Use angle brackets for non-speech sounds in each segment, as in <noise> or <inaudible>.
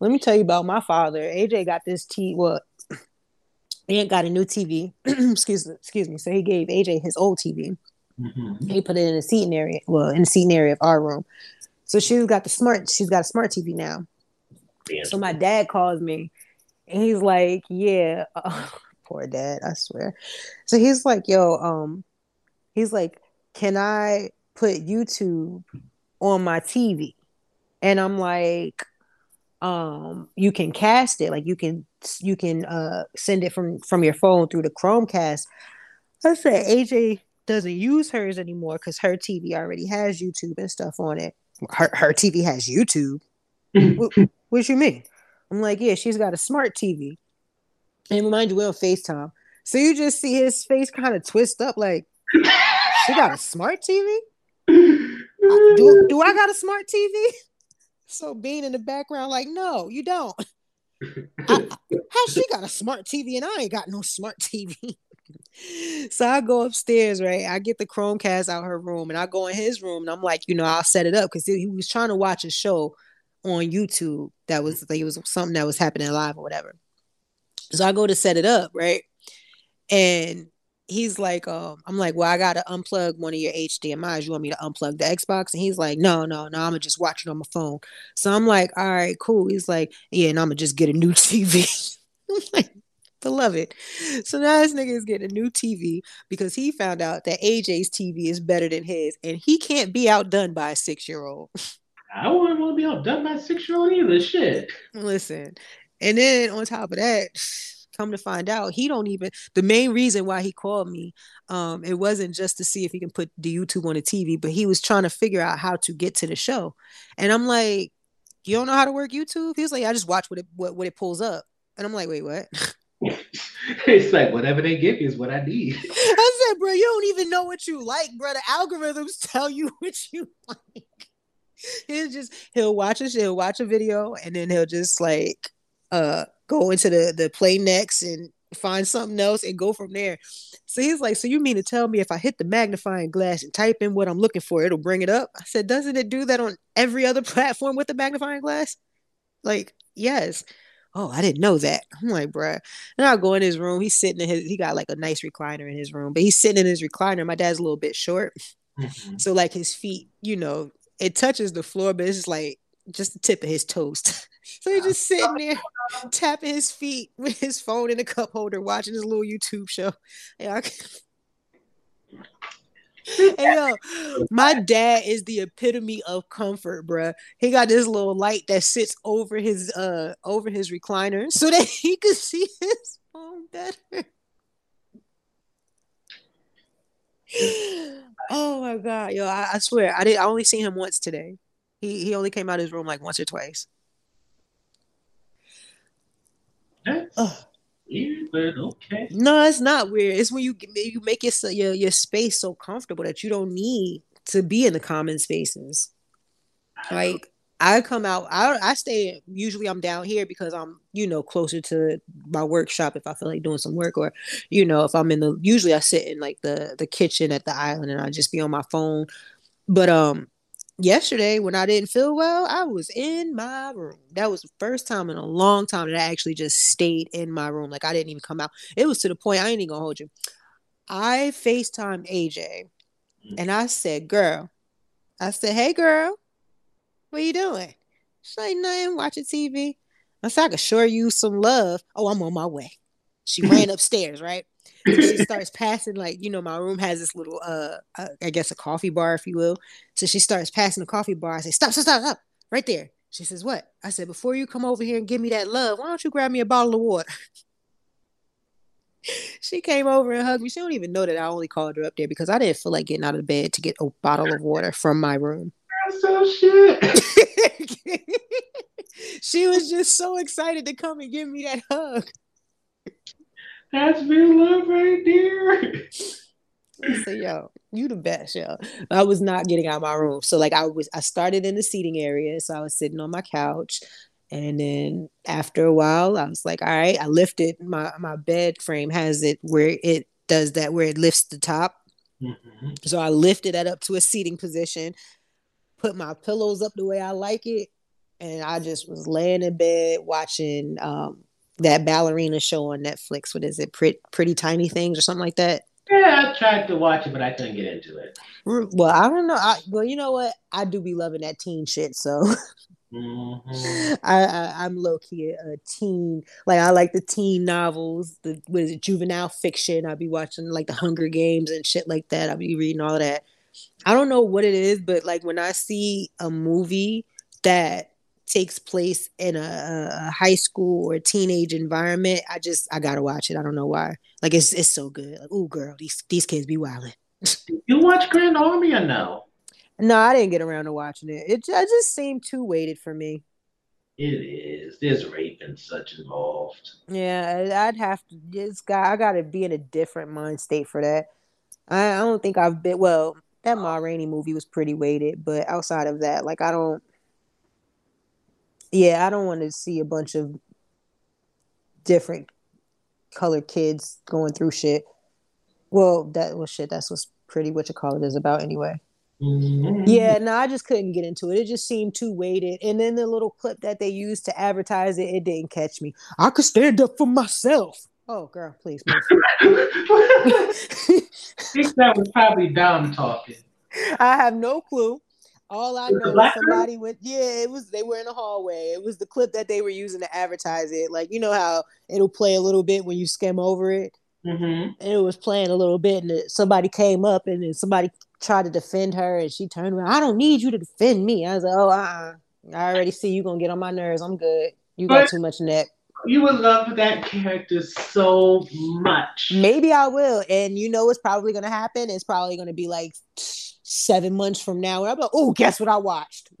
Let me tell you about my father. AJ got this T. Well, <clears throat> he ain't got a new TV. <clears throat> excuse excuse me. So he gave AJ his old TV. He put it in the seating area. Well, in the seating area of our room. So she's got the smart. She's got a smart TV now. So my dad calls me, and he's like, "Yeah, uh, <laughs> poor dad. I swear." So he's like, "Yo, um, he's like, can I put YouTube on my TV?" And I'm like, um, you can cast it, like you can you can uh send it from from your phone through the Chromecast. I said AJ doesn't use hers anymore because her TV already has YouTube and stuff on it. Her her TV has YouTube. <laughs> what, what you mean? I'm like, yeah, she's got a smart TV. And remind you, we're on FaceTime. So you just see his face kind of twist up, like, <laughs> she got a smart TV? <laughs> Do, do I got a smart TV? So being in the background, like, no, you don't. <laughs> I- how she got a smart TV and I ain't got no smart TV? <laughs> so I go upstairs, right? I get the Chromecast out her room and I go in his room and I'm like, you know, I'll set it up because he was trying to watch a show on YouTube that was like it was something that was happening live or whatever. So I go to set it up, right? And he's like, um, I'm like, well, I gotta unplug one of your HDMI's. You want me to unplug the Xbox? And he's like, no, no, no, I'm gonna just watch it on my phone. So I'm like, all right, cool. He's like, yeah, and I'm gonna just get a new <laughs> TV. I'm like, beloved. So now this nigga is getting a new TV because he found out that AJ's TV is better than his, and he can't be outdone by a six year old. I wouldn't want to be outdone by a six year old either. Shit. Listen, and then on top of that, come to find out, he don't even. The main reason why he called me, um, it wasn't just to see if he can put the YouTube on the TV, but he was trying to figure out how to get to the show. And I'm like, you don't know how to work YouTube? He was like, I just watch what it what, what it pulls up. And I'm like, wait, what? <laughs> it's like whatever they give you is what I need. I said, bro, you don't even know what you like, bro. The algorithms <laughs> tell you what you <laughs> like. He'll just he'll watch a he'll watch a video and then he'll just like uh go into the the play next and find something else and go from there. So he's like, so you mean to tell me if I hit the magnifying glass and type in what I'm looking for, it'll bring it up? I said, doesn't it do that on every other <laughs> platform with the magnifying glass? Like, yes. Oh, I didn't know that. I'm like, bruh. And I go in his room. He's sitting in his, he got like a nice recliner in his room, but he's sitting in his recliner. My dad's a little bit short. Mhm. So like his feet, you know, it touches the floor, but it's just like just the tip of his toes. <laughs> so he's just sitting there tapping his feet <laughs> with his phone in a cup holder, watching his little YouTube show. <laughs> Hey yo, my dad is the epitome of comfort, bruh. He got this little light that sits over his uh over his recliner so that <laughs> he could see his phone better. <gasps> oh my god, yo, I, I swear I did I only seen him once today. He he only came out of his room like once or twice. That's Ugh. weird, but okay. No, it's not weird. It's when you you make your your your space so comfortable that you don't need to be in the common spaces. Like I come out, I I stay. Usually, I'm down here because I'm you know closer to my workshop if I feel like doing some work, or you know if I'm in the. Usually, I sit in like the the kitchen at the island and I just be on my phone. But um, yesterday when I didn't feel well, I was in my room. That was the first time in a long time that I actually just stayed in my room. Like I didn't even come out. It was to the point I ain't even gonna hold you. I FaceTimed AJ mm. and I said, girl, I said, hey girl. What are you doing? She's like, nothing, watching TV. I said, I could show you some love. Oh, I'm on my way. She ran <laughs> upstairs, right? She <laughs> starts passing, like, you know, my room has this little, uh, uh, I guess a coffee bar, if you will. So she starts passing the coffee bar. I say, stop, stop, stop, stop, right there. She says, what? I said, before you come over here and give me that love, why don't you grab me a bottle of water? <laughs> she came over and hugged me. She don't even know that I only called her up there because I didn't feel like getting out of bed to get a bottle of water from my room. <laughs> So shit. she was just so excited to come and give me that hug. That's real love right there. <laughs> So yo, you the best, yo. I was not getting out of my room. So like I was I started in the seating area. So I was sitting on my couch. And then after a while, I was like, all right, I lifted my my bed frame has it where it does that where it lifts the top. Mm-hmm. So I lifted that up to a seating position, put my pillows up the way I like it, and I just was laying in bed watching um, that ballerina show on Netflix. What is it? Pretty, Pretty Tiny Things or something like that. Yeah, I tried to watch it, but I couldn't get into it. Well, I don't know. I, well, you know what? I do be loving that teen shit. So mm-hmm. <laughs> I, am low key a, a, teen. Like I like the teen novels. The what is it? Juvenile fiction. I'll be watching like the Hunger Games and shit like that. I'll be reading all that. I don't know what it is, but like when I see a movie that takes place in a, a, high school or teenage environment, I just I gotta watch it. I don't know why. Like it's it's so good. Like, oh girl, these these kids be wilding. you watch Grand Army or no? No, I didn't get around to watching it. It, it just seemed too weighted for me. It is. There's rape and such involved. Yeah, I'd have to. It's got. I got to be in a different mind state for that. I, I don't think I've been. Well, that Ma Rainey movie was pretty weighted, but outside of that, like I don't. Yeah, I don't want to see a bunch of different colored kids going through shit. Well, that was shit. That's what's pretty what you call it is about anyway. Mm-hmm. Yeah, no, I just couldn't get into it. It just seemed too weighted. And then the little clip that they used to advertise it, it didn't catch me. I could stand up for myself. Oh, girl, please. I <laughs> think that was probably Dom talking. I have no clue. All I know is somebody went, yeah, it was they were in a hallway. It was the clip that they were using to advertise it. Like, you know how it'll play a little bit when you skim over it? Mm-hmm. And it was playing a little bit, and somebody came up and then somebody tried to defend her, and she turned around. I don't need you to defend me. I was like, oh, uh-uh. I already see you gonna get on my nerves. I'm good. You got too much neck. You would love that character so much. Maybe I will. And you know what's probably gonna happen? It's probably gonna be like seven months from now. And I'm like, oh, guess what I watched? <laughs> <laughs>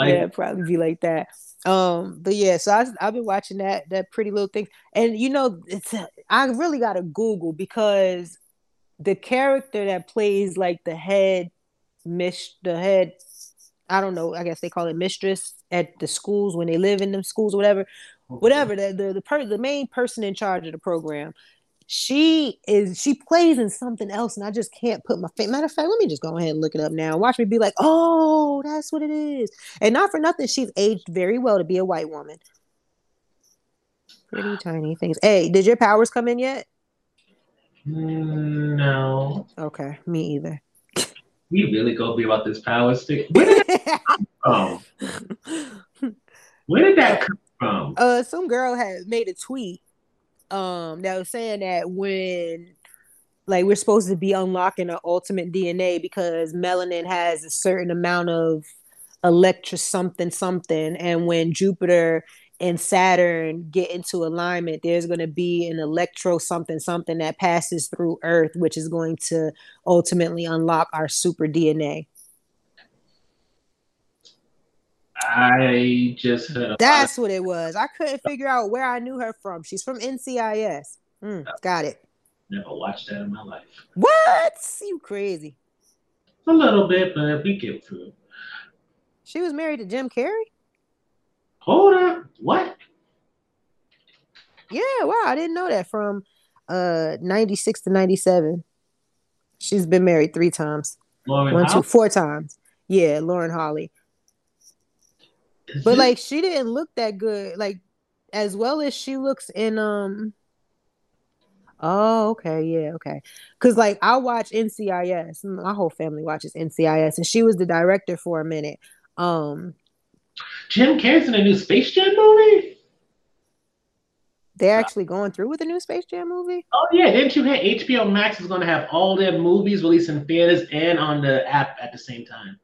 yeah, probably be like that. Um, but yeah, so I, I've been watching that that pretty little thing, and you know, it's I really got to Google because the character that plays like the head miss the head I don't know, I guess they call it mistress at the schools when they live in them schools or whatever. Whatever the the the, per, the main person in charge of the program, she is she plays in something else and i just can't put my face matter of fact let me just go ahead and look it up now. Watch me be like oh that's what it is. And not for nothing she's aged very well to be a white woman. Pretty tiny things. Hey did your powers come in yet? Mm, no. Okay me either. We really go be about this power stick. <laughs> Where did that come from? <laughs> Where did that come from? Uh some girl had made a tweet um that was saying that when like we're supposed to be unlocking our ultimate DNA because melanin has a certain amount of electric something something and when Jupiter and Saturn get into alignment there's going to be an electro something something that passes through earth which is going to ultimately unlock our super DNA. I just heard That's what it was. I couldn't figure out where I knew her from. She's from NCIS. Mm, got it. Never watched that in my life. What? You crazy? A little bit, but we get through. She was married to Jim Carrey. Hold up, what? Yeah, wow, I didn't know that. From uh ninety six to ninety seven, she's been married three times. Lauren One, two, four times. Yeah, Lauren Holly but like she didn't look that good like as well as she looks in um Oh, okay, yeah, okay. Cause like I watch NCIS. My whole family watches NCIS, and she was the director for a minute. Um Jim Carrey's in a new Space Jam movie. They're actually going through with a new Space Jam movie. Oh yeah, didn't you hear HBO Max is going to have all their movies released in theaters and on the app at the same time?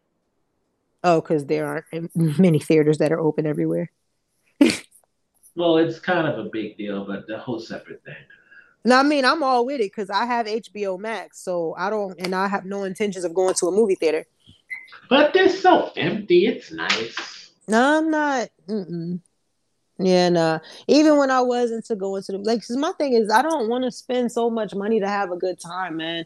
Oh, because there aren't many theaters that are open everywhere. <laughs> well, it's kind of a big deal, but the whole separate thing. No, I mean I'm all with it because I have HBO Max, so I don't, and I have no intentions of going to a movie theater. But they're so empty. It's nice. No, I'm not. Mm-mm. Yeah, nah. Even when I was into going to the like, cause my thing is I don't want to spend so much money to have a good time, man.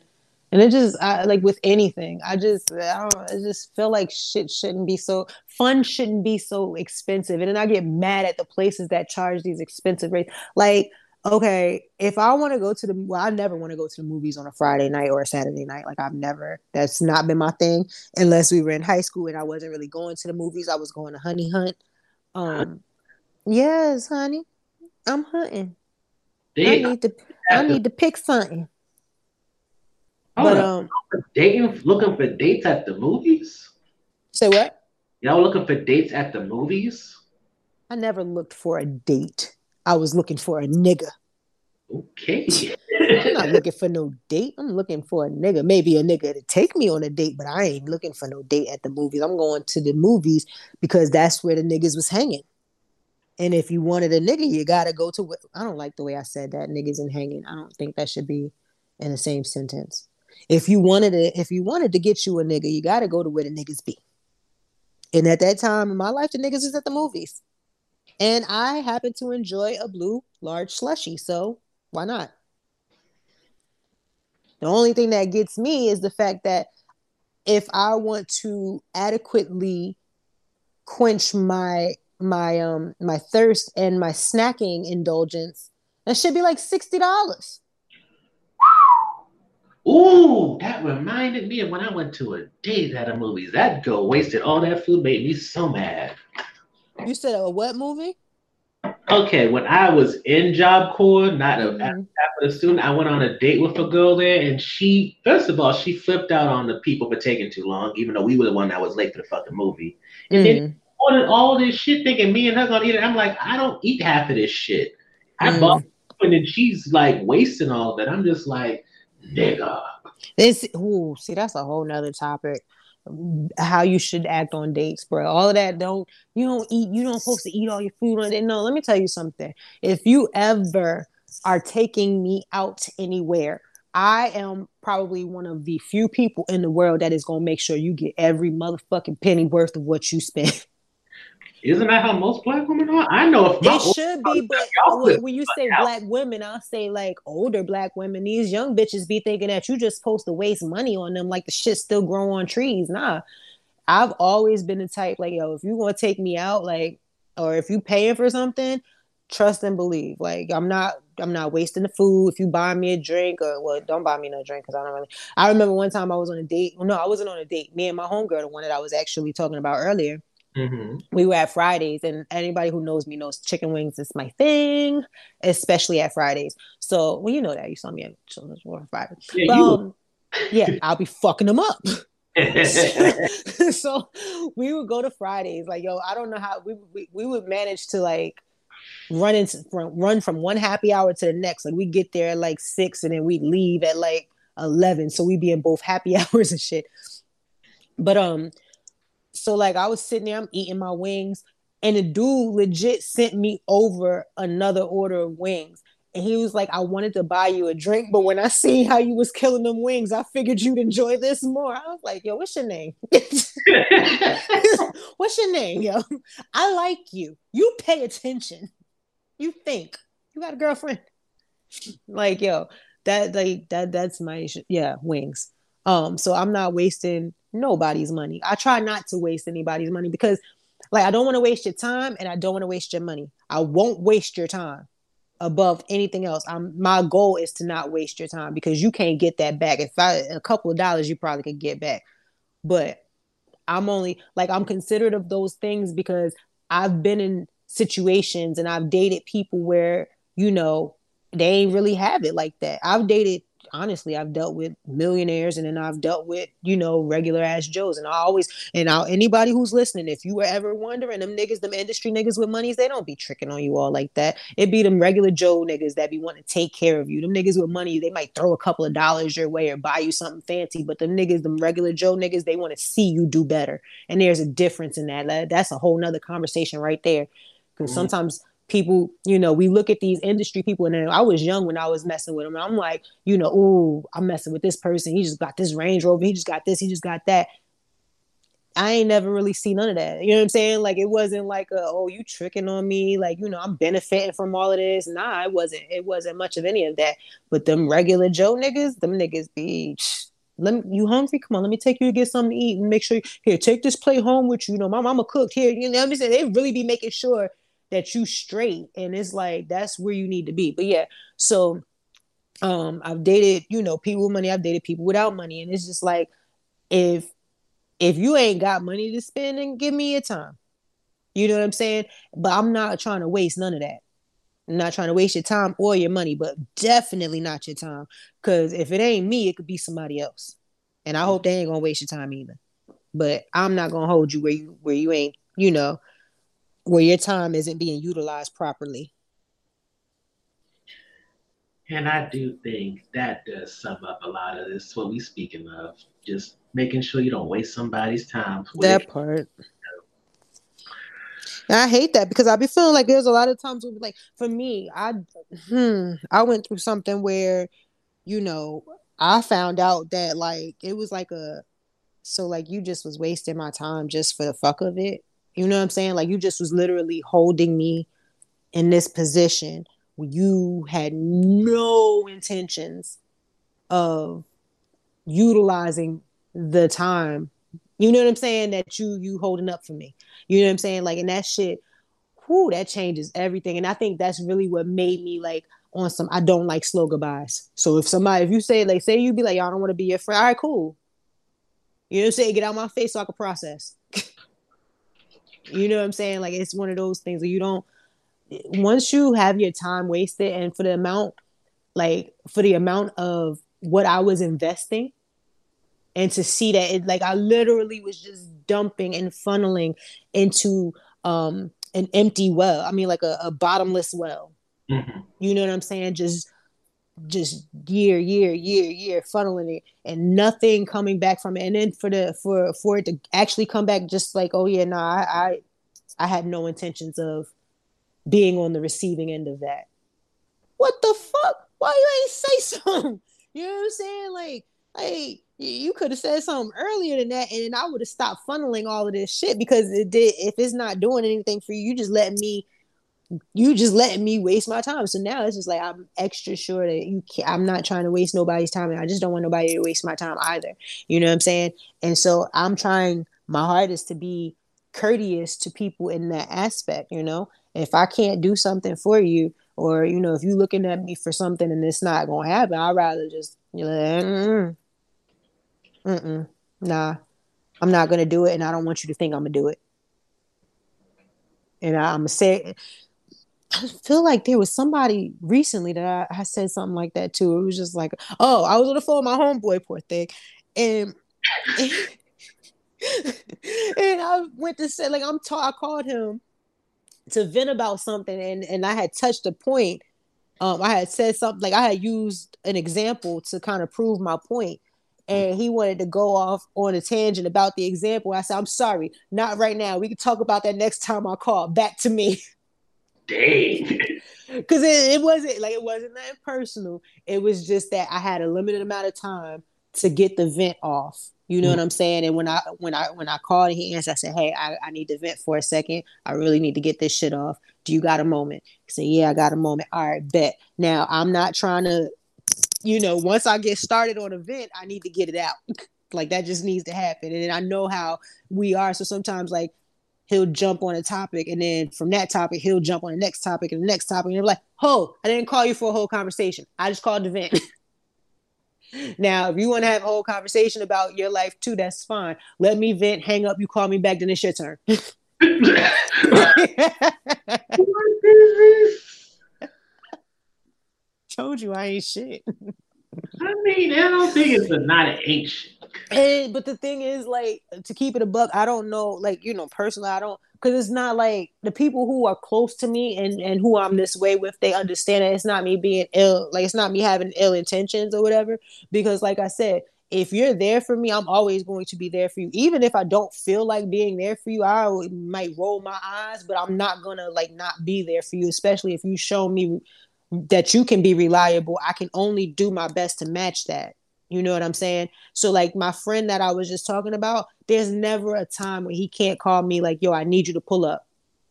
And it just I, like with anything, I just I don't I just feel like shit shouldn't be so fun shouldn't be so expensive, and then I get mad at the places that charge these expensive rates. Like, okay, if I want to go to the well, I never want to go to the movies on a Friday night or a Saturday night. Like I've never that's not been my thing unless we were in high school and I wasn't really going to the movies. I was going to Honey Hunt. Um, yes, honey, I'm hunting. I need to I need to pick something. But um, dating, looking for dates at the movies. Say what? Y'all looking for dates at the movies? I never looked for a date. I was looking for a nigga. Okay. I'm not looking for no date. I'm looking for a nigga. Maybe a nigga to take me on a date, but I ain't looking for no date at the movies. I'm going to the movies because that's where the niggas was hanging. And if you wanted a nigga, you gotta go to. I don't like the way I said that. Niggas and hanging. I don't think that should be in the same sentence. If you wanted to, if you wanted to get you a nigga, you got to go to where the niggas be. And at that time in my life, the niggas is at the movies. And I happen to enjoy a blue large slushy, so why not? The only thing that gets me is the fact that if I want to adequately quench my my um my thirst and my snacking indulgence, that should be like sixty dollars. Ooh, that reminded me of when I went to a date at a movie. That girl wasted all that food, made me so mad. You said a what movie? Okay, when I was in Job Corps, not a mm-hmm. after student, I went on a date with a girl there, and she, first of all, she flipped out on the people for taking too long, even though we were the one that was late for the fucking movie. And mm-hmm. then ordered all this shit, thinking me and her gonna eat it. I'm like, I don't eat half of this shit. I mm-hmm. bought, and then she's like wasting all of it. I'm just like, nigga. This, ooh, see, that's a whole nother topic. How you should act on dates, bro. All of that don't you don't eat. You don't supposed to eat all your food on it. No, let me tell you something. If you ever are taking me out anywhere, I am probably one of the few people in the world that is gonna make sure you get every motherfucking penny worth of what you spend. <laughs> Isn't that how most black women are? I know if they should be, but when you say black women, I'll say like older black women. These young bitches be thinking that you just supposed to waste money on them like the shit still grow on trees. Nah, I've always been the type like yo, if you want to take me out, like, or if you paying for something, trust and believe. Like I'm not, I'm not wasting the food. If you buy me a drink, or well, don't buy me no drink because I don't really. I remember one time I was on a date. No, I wasn't on a date. Me and my homegirl, the one that I was actually talking about earlier Mm-hmm. We were at Fridays, and anybody who knows me knows chicken wings is my thing, especially at Fridays. So, well, you know that you saw me at Children's War Friday. Yeah, but, um, yeah, I'll be fucking them up. <laughs> <laughs> so we would go to Fridays. Like, yo, I don't know how we we, we would manage to like run into run from one happy hour to the next. Like we get there at like six, and then we leave at like eleven. So we be in both happy <laughs> hours and shit. But um, so like I was sitting there, I'm eating my wings, and the dude legit sent me over another order of wings. And he was like, I wanted to buy you a drink, but when I seen how you was killing them wings, I figured you'd enjoy this more. I was like, yo, what's your name? <laughs> what's your name, yo? I like you. You pay attention. You think. You got a girlfriend. Like, yo, that like that that's my yeah, wings. Um, so I'm not wasting nobody's money. I try not to waste anybody's money because like I don't want to waste your time and I don't want to waste your money. I won't waste your time above anything else. I'm my goal is to not waste your time because you can't get that back. If I a couple of dollars you probably could get back. But I'm only like I'm considerate of those things because I've been in situations and I've dated people where, you know, they ain't really have it like that. I've dated honestly, I've dealt with millionaires and then I've dealt with, you know, regular ass Joes. And I always, and now anybody who's listening, if you were ever wondering, them niggas, them industry niggas with monies, they don't be tricking on you all like that. It be them regular Joe niggas that be wanting to take care of you. Them niggas with money, they might throw a couple of dollars your way or buy you something fancy. But them niggas, them regular Joe niggas, they want to see you do better. And there's a difference in that. That's a whole nother conversation right there. Because mm-hmm. sometimes people, you know, we look at these industry people, and I was young when I was messing with them. I'm like, you know, oh, I'm messing with this person. He just got this Range Rover. He just got this. He just got that. I ain't never really seen none of that. You know what I'm saying? Like it wasn't like a, oh, you tricking on me. Like, you know, I'm benefiting from all of this. Nah, it wasn't. It wasn't much of any of that. But them regular Joe niggas, them niggas be <sniffs> let me you hungry? Come on, let me take you to get something to eat and make sure you here, take this plate home with you. You know, my mama cooked here. You know what I'm saying? They really be making sure that you straight and it's like that's where you need to be. But yeah so um i've dated you know people with money. I've dated people without money. And it's just like if if you ain't got money to spend then give me your time. You know what i'm saying? But i'm not trying to waste none of that. I'm not trying to waste your time or your money but definitely not your time. Because if it ain't me it could be somebody else. And i hope they ain't gonna waste your time either. But i'm not gonna hold you where you where you ain't you know where your time isn't being utilized properly. And I do think that does sum up a lot of this, what we speaking of. Just making sure you don't waste somebody's time. That part. And I hate that because I be feeling like there's a lot of times when like for me, I hmm, I went through something where, you know, I found out that like it was like a so like you just was wasting my time just for the fuck of it. You know what I'm saying? Like you just was literally holding me in this position where you had no intentions of utilizing the time. You know what I'm saying? That you you holding up for me. You know what I'm saying? Like and that shit, whoo, that changes everything. And I think that's really what made me like on some I don't like slow goodbyes. So if somebody if you say like say you be like, y'all don't want to be your friend, all right, cool. You know what I'm saying? Get out my face so I can process. <laughs> You know what I'm saying? Like it's one of those things where you don't once you have your time wasted and for the amount like for the amount of what I was investing and to see that it like I literally was just dumping and funneling into um an empty well. I mean like a, a bottomless well. Mm-hmm. You know what I'm saying? Just just year, year, year, year funneling it and nothing coming back from it. And then for the for for it to actually come back just like, oh yeah, no, nah, I, I I had no intentions of being on the receiving end of that. What the fuck? Why you ain't say <laughs> something? You know what I'm saying? Like, hey, you could have said something earlier than that, and I would have stopped funneling all of this shit because it did. If it's not doing anything for you, you just let me you just letting me waste my time. So now it's just like I'm extra sure that you can't, I'm not trying to waste nobody's time, and I just don't want nobody to waste my time either. You know what I'm saying? And so I'm trying my hardest to be courteous to people in that aspect. You know, if I can't do something for you, or you know, if you're looking at me for something and it's not gonna happen, I'd rather just you know, mm-mm, mm-mm, nah, I'm not gonna do it, and I don't want you to think I'm gonna do it. And I, I'm gonna say I feel like there was somebody recently that I, I, said something like that too. It was just like, oh, I was on the phone with my homeboy, poor thing. And, and, <laughs> and I went to say, like, I'm ta- I called him to vent about something and, and I had touched a point. Um, I had said something like I had used an example to kind of prove my point and he wanted to go off on a tangent about the example. I said, I'm sorry, not right now. We can talk about that next time I call. Back to me. <laughs> Dang. Because it, it wasn't like it wasn't that personal. It was just that I had a limited amount of time to get the vent off. You know mm what I'm saying? And when I when I when I called and he answered, I said, Hey, I, I need to vent for a second. I really need to get this shit off. Do you got a moment? He said, Yeah, I got a moment. All right, bet. Now I'm not trying to, you know, once I get started on a vent, I need to get it out. <laughs> like that just needs to happen. And I know how we are. So sometimes like he'll jump on a topic and then from that topic he'll jump on the next topic and the next topic and you're like ho i didn't call you for a whole conversation i just called the vent <laughs> now if you want to have a whole conversation about your life too that's fine let me vent hang up you call me back then it's your turn <laughs> told you I ain't shit. <laughs> I mean, I don't think it's a, not an ain't shit. And, but the thing is, like, to keep it a buck, I don't know, like, you know, personally, I don't, because it's not like the people who are close to me and and who I'm this way with, they understand that it's not me being ill, like, it's not me having ill intentions or whatever. Because, like I said, if you're there for me, I'm always going to be there for you. Even if I don't feel like being there for you, I might roll my eyes, but I'm not gonna like not be there for you, especially if you show me that you can be reliable. I can only do my best to match that. You know what I'm saying? So like my friend that I was just talking about, there's never a time when he can't call me like, "Yo, I need you to pull up.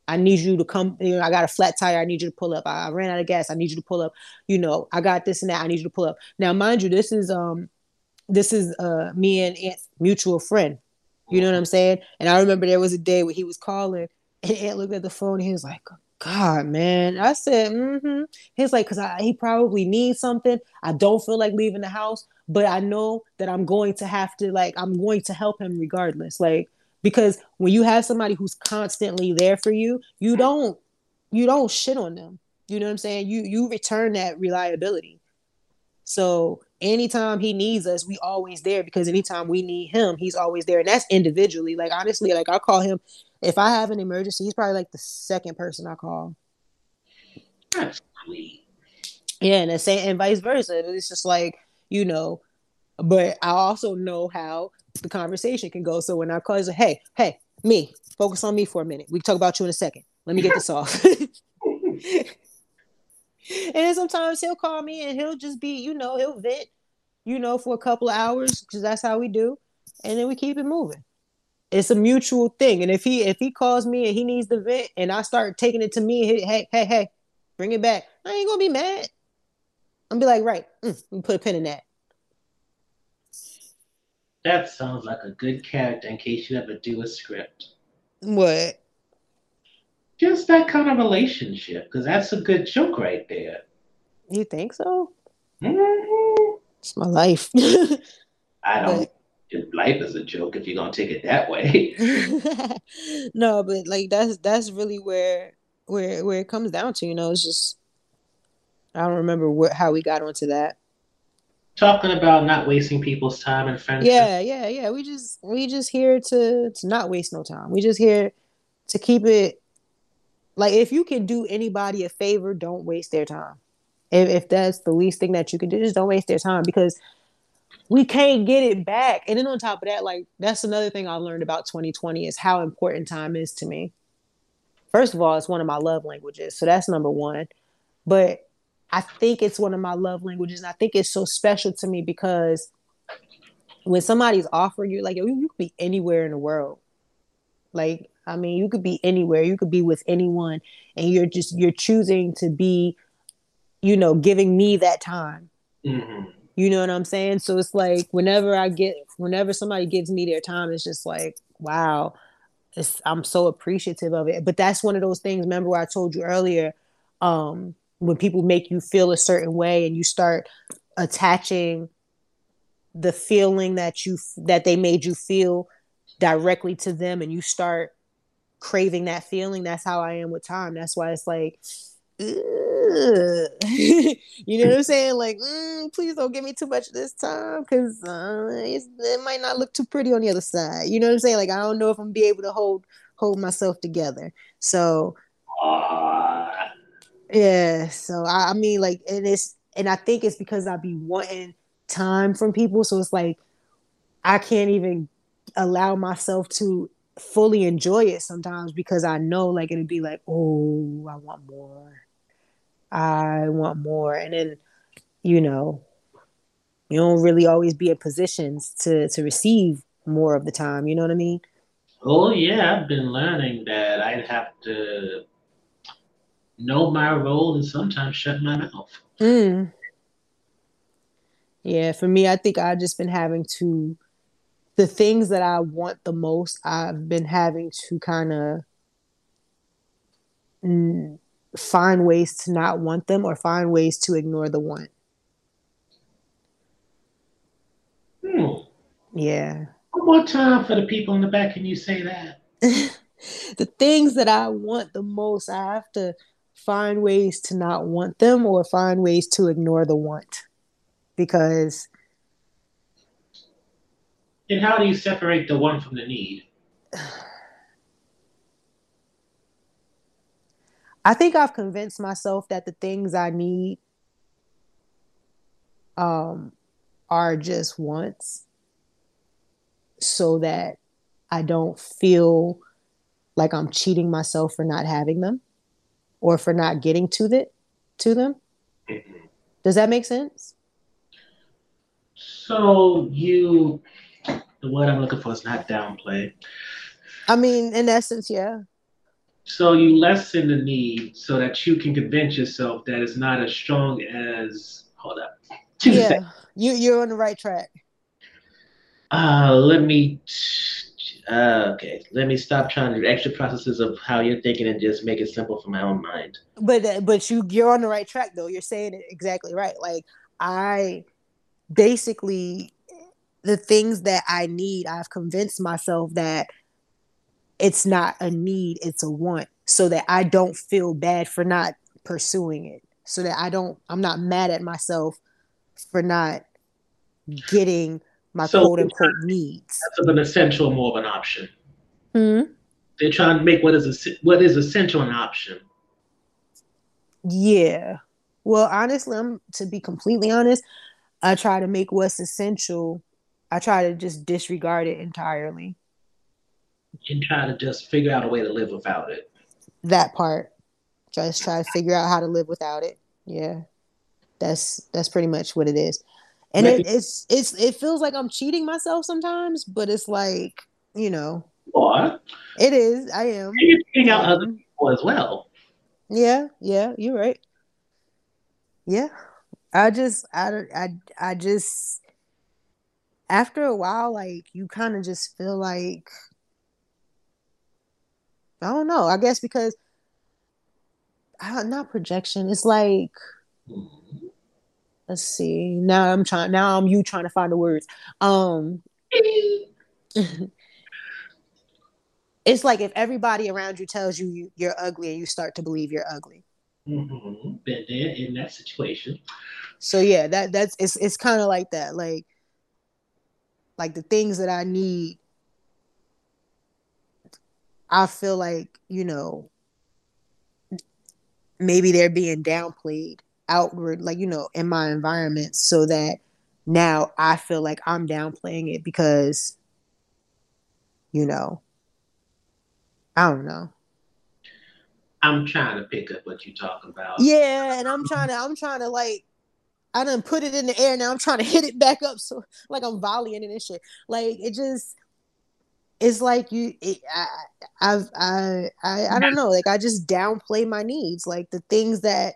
I need you to come. You know, I got a flat tire. I need you to pull up. I, I ran out of gas. I need you to pull up. You know, I got this and that. I need you to pull up." Now, mind you, this is um, this is uh me and Aunt's mutual friend. You know what I'm saying? And I remember there was a day where he was calling, and Aunt looked at the phone. and he was like, God, man. I said, mm-hmm. He's like, because I he probably needs something. I don't feel like leaving the house, but I know that I'm going to have to, like, I'm going to help him regardless. Like, because when you have somebody who's constantly there for you, you don't, you don't shit on them. You know what I'm saying? You you return that reliability. So anytime he needs us, we always there because anytime we need him, he's always there. And that's individually. Like honestly, like I'll call him if I have an emergency, he's probably like the second person I call. That's sweet. Yeah, and the same and vice versa. It's just like, you know, but I also know how the conversation can go. So when I call, he's like, hey, hey, me, focus on me for a minute. We can talk about you in a second. Let me get this off. <laughs> and sometimes he'll call me and he'll just be, you know, he'll vent, you know, for a couple of hours because that's how we do. And then we keep it moving it's a mutual thing. And if he if he calls me and he needs the vent and I start taking it to me, hey, hey, hey, bring it back. I ain't gonna be mad. I'm be like, right, mm, put a pin in that. That sounds like a good character in case you ever do a script. What? Just that kind of relationship, because that's a good joke right there. You think so? Mm-hmm. It's my life. <laughs> I don't. But, life is a joke if you're gonna take it that way. <laughs> <laughs> no, but like that's that's really where where where it comes down to. You know, it's just I don't remember what how we got onto that. Talking about not wasting people's time and friendship. Yeah, yeah, yeah. We just we just here to to not waste no time. We just here to keep it like if you can do anybody a favor, don't waste their time. If, if that's the least thing that you can do, just don't waste their time because we can't get it back. And then on top of that, like that's another thing I've learned about 2020 is how important time is to me. First of all, it's one of my love languages. So that's number one. But I think it's one of my love languages. And I think it's so special to me because when somebody's offering you, like you, could be anywhere in the world. Like, I mean, you could be anywhere, you could be with anyone, and you're just you're choosing to be, you know, giving me that time. Mm-hmm you know what I'm saying? So it's like whenever I get, whenever somebody gives me their time, it's just like, wow, I'm so appreciative of it. But that's one of those things. Remember I told you earlier, um, when people make you feel a certain way and you start attaching the feeling that you that they made you feel directly to them and you start craving that feeling that's how i am with time that's why it's like <laughs> you know what I'm saying? Like, mm, please don't give me too much this time because uh, it might not look too pretty on the other side. You know what I'm saying? Like, I don't know if I'm be able to hold hold myself together. So, yeah. So I, I mean, like, and it's and I think it's because I be wanting time from people. So it's like I can't even allow myself to fully enjoy it sometimes because I know like it'd be like, oh, I want more. I want more. And then, you know, you don't really always be in positions to to receive more of the time. You know what I mean? Oh yeah, I've been learning that I'd have to know my role and sometimes shut my mouth. Mm. Yeah, for me, I think I've just been having to the things that I want the most. I've been having to kind of mm, find ways to not want them or find ways to ignore the want. Hmm. Yeah. One more time for the people in the back. Can you say that? <laughs> the things that I want the most, I have to find ways to not want them or find ways to ignore the want because and how do you separate the want from the need <sighs> i think i've convinced myself that the things i need um are just wants so that i don't feel like i'm cheating myself for not having them or for not getting to the to them. Does that make sense? So you, the word I'm looking for is not downplay. I mean, in essence, yeah. So you lessen the need so that you can convince yourself that it's not as strong as. Hold up. Yeah, you you're on the right track. Uh, let me. Uh, okay, let me stop trying to do extra processes of how you're thinking and just make it simple for my own mind. But uh, but you you're on the right track though. You're saying it exactly right. Like I basically the things that I need, I've convinced myself that it's not a need, it's a want, so that I don't feel bad for not pursuing it. So that I don't I'm not mad at myself for not getting my so quote unquote needs. That's an essential more of an option. Hmm. They're trying to make what is a, what is essential an option. Yeah. Well, honestly, I'm to be completely honest, I try to make what's essential. I try to just disregard it entirely. And try to just figure out a way to live without it. That part. Just try to figure out how to live without it. Yeah. That's that's pretty much what it is and it, it's it's it feels like I'm cheating myself sometimes, but it's like you know what it is. I am. And you're cheating out other people as well. Yeah, yeah, you're right. Yeah, I just I I I just after a while, like you kind of just feel like I don't know. I guess because I, not projection. It's like. Let's see. Now I'm trying. Now I'm you trying to find the words. Um, <laughs> it's like if everybody around you tells you you're ugly and you start to believe you're ugly. Mm-hmm. Been there in that situation. So yeah, that that's it's it's kind of like that. Like like the things that I need. I feel like you know maybe they're being downplayed outward, like, you know, in my environment so that now I feel like I'm downplaying it because, you know, I don't know. I'm trying to pick up what you talk about. Yeah, and I'm trying to, I'm trying to like, I done put it in the air. Now I'm trying to <laughs> hit it back up, so like I'm volleying and shit. Like it just, it's like you, it, I, I've, I, I, I don't know. Like I just downplay my needs, like the things that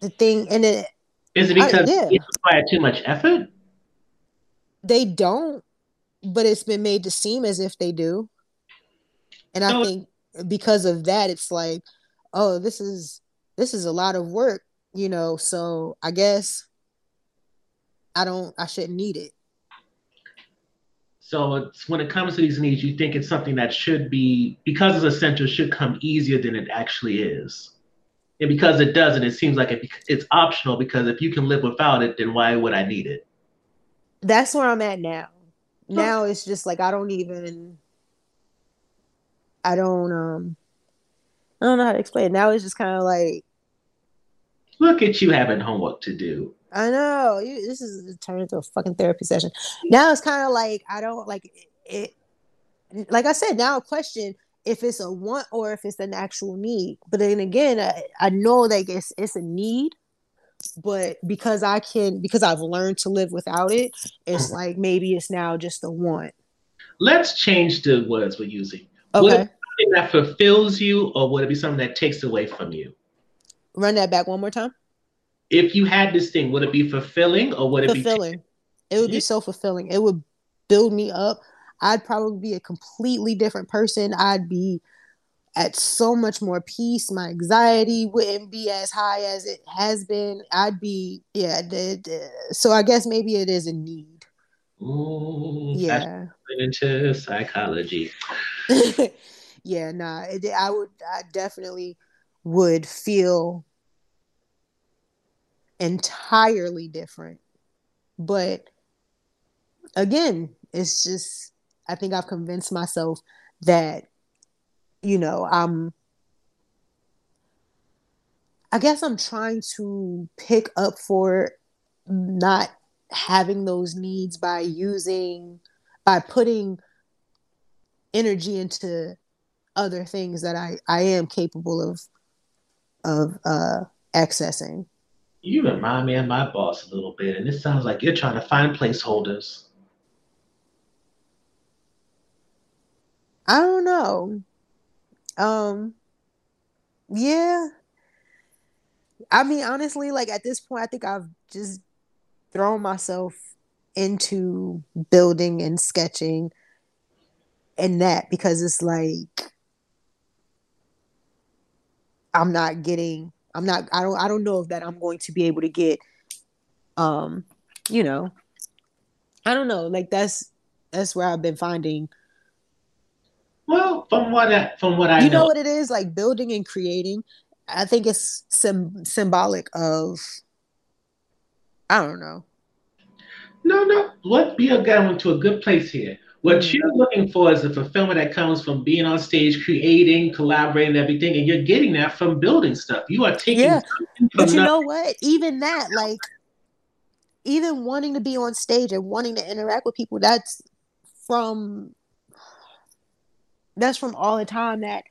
the thing and it is it because I, yeah. it require too much effort they don't but it's been made to seem as if they do and i think because of that it's like oh this is this is a lot of work you know so i guess i don't i shouldn't need it so it's when it comes to these needs you think it's something that should be because it's essential should come easier than it actually is and because it doesn't, it seems like it, it's optional because if you can live without it, then why would I need it? That's where I'm at now. Now it's just like I don't even I don't um I don't know how to explain. It. Now it's just kind of like look at you having homework to do. I know. this is turning into a fucking therapy session. Now it's kind of like I don't like it, like I said, now a question if it's a want or if it's an actual need. But then again, I, I know that it's it's a need, but because I can because I've learned to live without it, it's mm-hmm. like maybe it's now just a want. Let's change the words we're using. Okay. Would it be something that fulfills you, or would it be something that takes away from you? Run that back one more time. If you had this thing, would it be fulfilling or would it fulfilling. be fulfilling? It would be mm-hmm. so fulfilling. It would build me up. I'd probably be a completely different person. I'd be at so much more peace. My anxiety wouldn't be as high as it has been. I'd be, yeah. The, the, so I guess maybe it is a need. Ooh, yeah. Into psychology. <laughs> yeah, nah. It, I would. I definitely would feel entirely different. But again, it's just I think I've convinced myself that you know, I'm I guess I'm trying to pick up for not having those needs by using by putting energy into other things that I I am capable of of uh accessing. You remind me of my boss a little bit, and it sounds like you're trying to find placeholders. I don't know. Um yeah. I mean honestly like at this point I think I've just thrown myself into building and sketching and that because it's like I'm not getting I'm not I don't I don't know if that I'm going to be able to get um you know I don't know like that's that's where I've been finding. Well from what I, from what I you know, know, what it is? Like building and creating I think it's sim- symbolic of I don't know. No no let's be a going to a good place here what Mhm. you're looking for is the fulfillment that comes from being on stage, creating, collaborating, everything, and you're getting that from building stuff. You are taking Yeah, but you nothing. know what even that like even wanting to be on stage and wanting to interact with people that's from that's from all the time that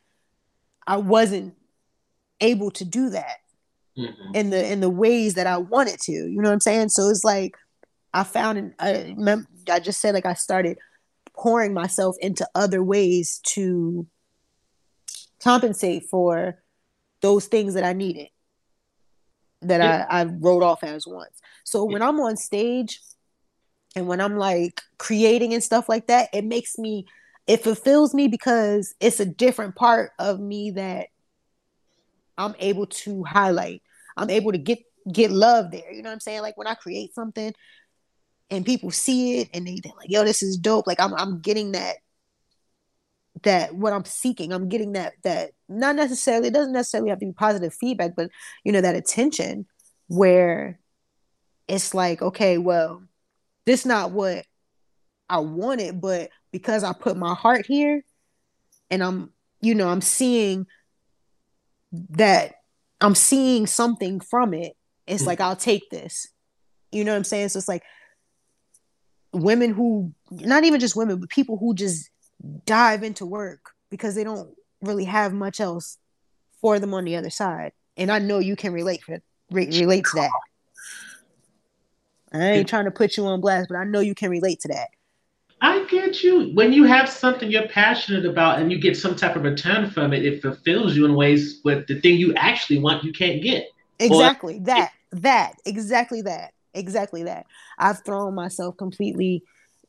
I wasn't able to do that Mhm. in the in the ways that I wanted to. You know what I'm saying? So it's like I found an, I, mem- I just said like I started pouring myself into other ways to compensate for those things that I needed that Yeah. I, I wrote off as once. So when I'm on stage and when I'm like creating and stuff like that, it makes me it fulfills me because it's a different part of me that I'm able to highlight. I'm able to get get love there. You know what I'm saying? Like when I create something and people see it and they, they're like, yo, this is dope. Like I'm I'm getting that that what I'm seeking. I'm getting that that not necessarily it doesn't necessarily have to be positive feedback, but you know, that attention where it's like, okay, well, this not what I wanted, but because I put my heart here and I'm, you know, I'm seeing that I'm seeing something from it. It's hmm. like I'll take this. You know what I'm saying? So it's like women who not even just women, but people who just dive into work because they don't really have much else for them on the other side. And I know you can relate for re- relate to that. I ain't trying to put you on blast, but I know you can relate to that. I get you. When you have something you're passionate about and you get some type of return from it, it fulfills you in ways but the thing you actually want you can't get. Exactly that. That. Exactly that. Exactly that. I've thrown myself completely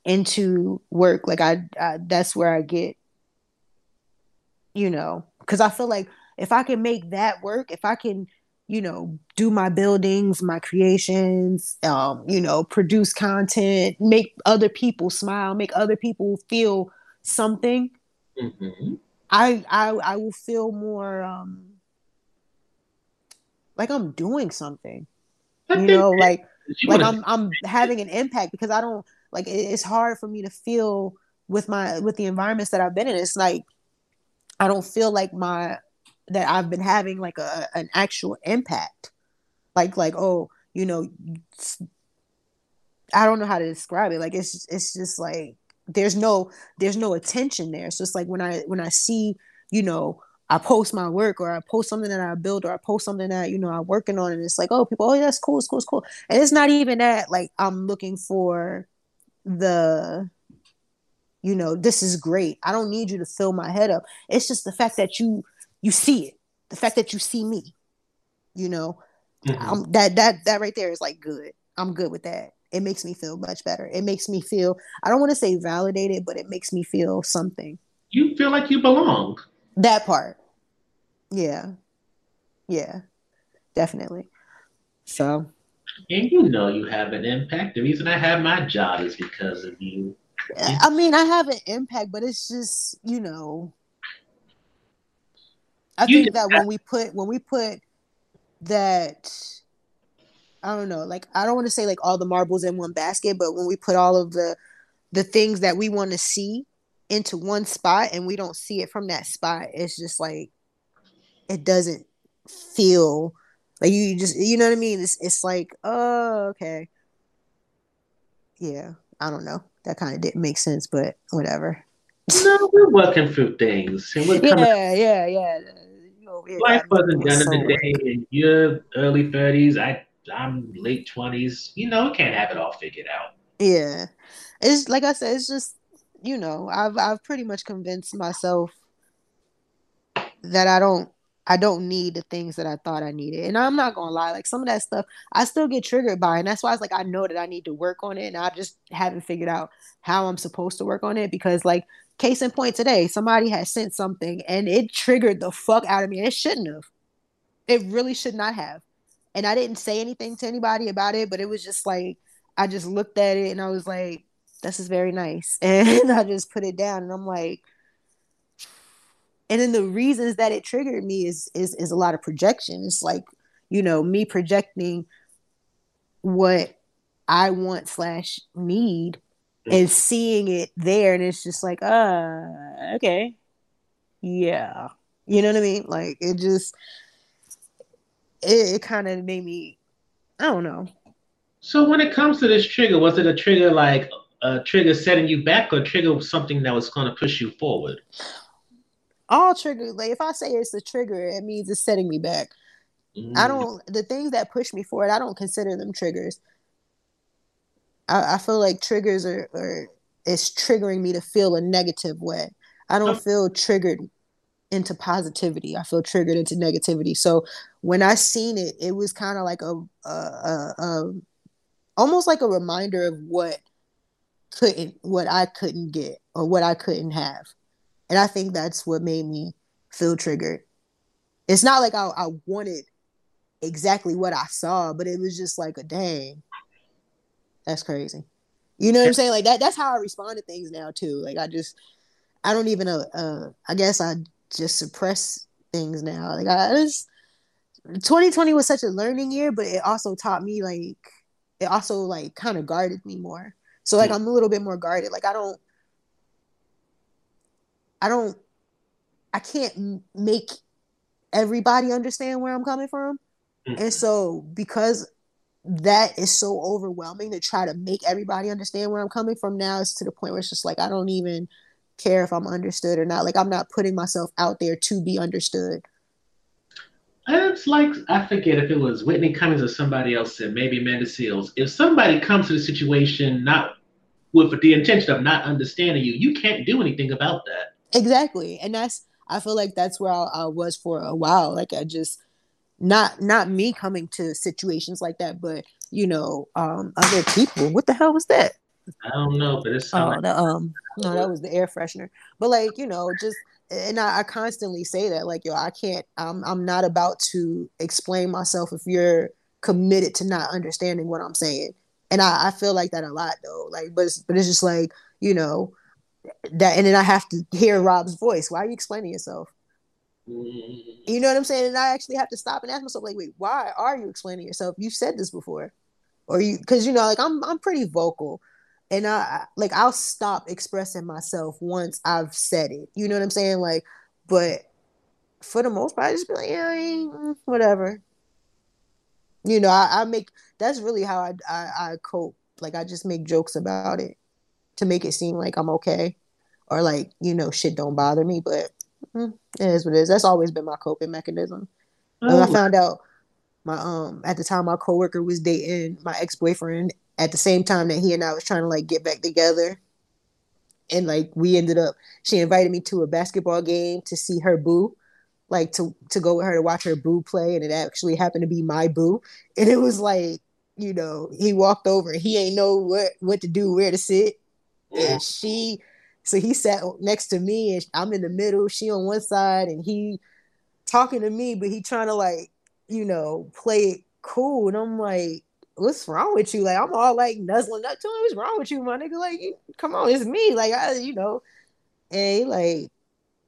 into work. Like I, I that's where I get, you know, because I feel like if I can make that work, if I can, you know, do my buildings, my creations, um, you know, produce content, make other people smile, make other people feel something, Mhm. I I I will feel more um like I'm doing something. You know, like like I'm I'm <laughs> having an impact because I don't like it's hard for me to feel with my with the environments that I've been in. It's like I don't feel like my that I've been having like a an actual impact. Like like oh, you know, I don't know how to describe it. Like it's it's just like there's no there's no attention there. So it's like when I when I see, you know, I post my work or I post something that I build or I post something that, you know, I'm working on and it's like, oh, people, oh, that's cool, it's cool, it's cool. And it's not even that like I'm looking for the you know, this is great. I don't need you to fill my head up. It's just the fact that you you see it. The fact that you see me. You know, Mhm. um, that that that right there is like good. I'm good with that. It makes me feel much better. It makes me feel I don't want to say validated, but it makes me feel something. you feel like you belong. That part. Yeah. Yeah. Definitely. So And you know you have an impact. The reason I have my job is because of you. I mean, I have an impact, but it's just, you know, I think that when we put when we put that I don't know, like I don't want to say like all the marbles in one basket, but when we put all of the the things that we want to see into one spot and we don't see it from that spot, it's just like it doesn't feel like you just you know what I mean? It's it's like, oh, okay. Yeah, I don't know. That kind of didn't make sense, but whatever. No, we're working through things. And we're yeah, yeah, yeah, yeah. Life wasn't done in the day. In your early thirties, I I'm late twenties. You know, can't have it all figured out. Yeah, it's like I said. It's just you know, I've I've pretty much convinced myself that I don't I don't need the things that I thought I needed. And I'm not gonna lie, like some of that stuff I still get triggered by. And that's why it's like I know that I need to work on it. And I just haven't figured out how I'm supposed to work on it. Because like case in point today, somebody had sent something and it triggered the fuck out of me. It shouldn't have. It really should not have. And I didn't say anything to anybody about it, but it was just like I just looked at it and I was like, this is very nice. <laughs> And I just put it down and I'm like, and then the reasons that it triggered me is is is a lot of projection. It's like you know me projecting what i want slash need and seeing it there. And it's just like uh okay. Yeah. You know what i mean? Like it just it, it kind of made me i don't know. So when it comes to this trigger was it a trigger like a trigger setting you back or trigger something that was going to push you forward all trigger like if I say it's a trigger, it means it's setting me back. Mm. I don't the things that push me forward, I don't consider them triggers. I, I feel like triggers are, are it's triggering me to feel a negative way. I don't oh. feel triggered into positivity. I feel triggered into negativity. So when I seen it, it was kind of like a, a, a, a, almost like a reminder of what couldn't, what I couldn't get or what I couldn't have. And I think that's what made me feel triggered. It's not like I, I wanted exactly what I saw, but it was just like a dang. That's crazy. You know what I'm saying? Like that that's how I respond to things now too. Like I just I don't even uh, uh I guess I just suppress things now. Like I just 2020 was such a learning year, but it also taught me like it also like kind of guarded me more. So like I'm a little bit more guarded. Like I don't I don't I can't make everybody understand where I'm coming from. Mm-hmm. And so because that is so overwhelming to try to make everybody understand where I'm coming from now it's to the point where it's just like I don't even care if I'm understood or not. Like I'm not putting myself out there to be understood. It's like I forget if it was Whitney Cummings or somebody else said maybe Amanda Seales. If somebody comes to the situation not with the intention of not understanding you, you can't do anything about that. Exactly. And that's I feel like that's where I, I was for a while. Like I just not not me coming to situations like that, but you know, um other people. What the hell was that? I don't know, but it's oh, the, um no, that was the air freshener. But like, you know, just and I, I, constantly say that, like, yo, I can't I'm I'm not about to explain myself if you're committed to not understanding what I'm saying. And I, I feel like that a lot though. Like, but it's, but it's just like, you know, that and then I have to hear Rob's voice. Why are you explaining yourself? Mm-hmm. You know what I'm saying? And I actually have to stop and ask myself, like, wait, why are you explaining yourself? You've said this before, or you because you know, like I'm I'm pretty vocal, and I like I'll stop expressing myself once I've said it. You know what I'm saying? Like, but for the most part, I just be like, yeah, mm, whatever. You know, I, I make that's really how I, I I cope. Like I just make jokes about it to make it seem like I'm okay or like, you know, shit don't bother me. But mm, it is what it is. That's always been my coping mechanism. Oh. I found out my um at the time my coworker was dating my ex boyfriend at the same time that he and I was trying to like get back together. And like we ended up she invited me to a basketball game to see her boo like to to go with her to watch her boo play and it actually happened to be my boo and it was like you know he walked over and he ain't know what what to do where to sit and she so he sat next to me and I'm in the middle, she on one side and he talking to me, but he trying to like, you know, play it cool. And I'm like, what's wrong with you? Like I'm all like nuzzling up to him. What's wrong with you, my nigga? Like, you, come on, it's me. Like I, you know, and he like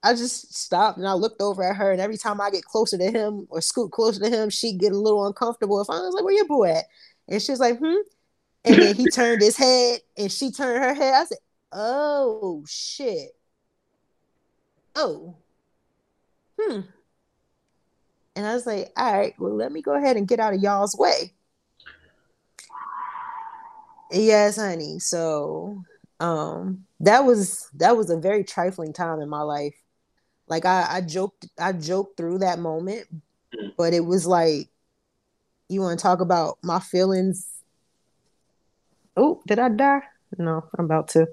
I just stopped and I looked over at her, and every time I get closer to him or scoot closer to him, she get a little uncomfortable. If I was like, "Where your boy at?" and she's like, "Hmm," and then he turned his head, and she turned her head. I said, "Oh shit! Oh, hmm." And I was like, "All right, well, let me go ahead and get out of y'all's way." Yes, honey. So, um, that was that was a very trifling time in my life. Like I, I joked, I joked through that moment, but it was like, you want to talk about my feelings? Oh, did I die? No, I'm about to.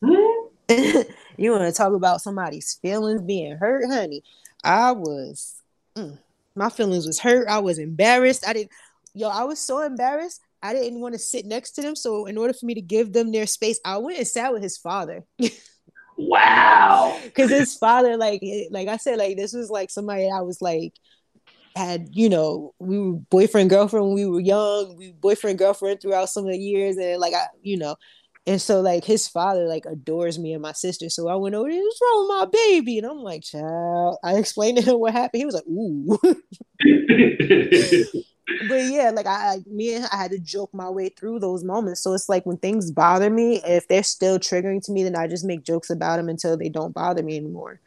<laughs> you want to talk about somebody's feelings being hurt, honey? I was, mm, my feelings was hurt. I was embarrassed. I didn't, yo, I was so embarrassed. I didn't want to sit next to them. So in order for me to give them their space, I went and sat with his father. wow. <laughs> Because his father, like, like I said, like this was like somebody I was like had, you know, we were boyfriend girlfriend when we were young. We boyfriend girlfriend throughout some of the years, and like I, you know, and so like his father like adores me and my sister. So I went over there, what's wrong with my baby? And I'm like, child. I explained to him what happened. He was like, ooh. <laughs> but yeah, like I, me and I had to joke my way through those moments. So it's like when things bother me, if they're still triggering to me, then I just make jokes about them until they don't bother me anymore.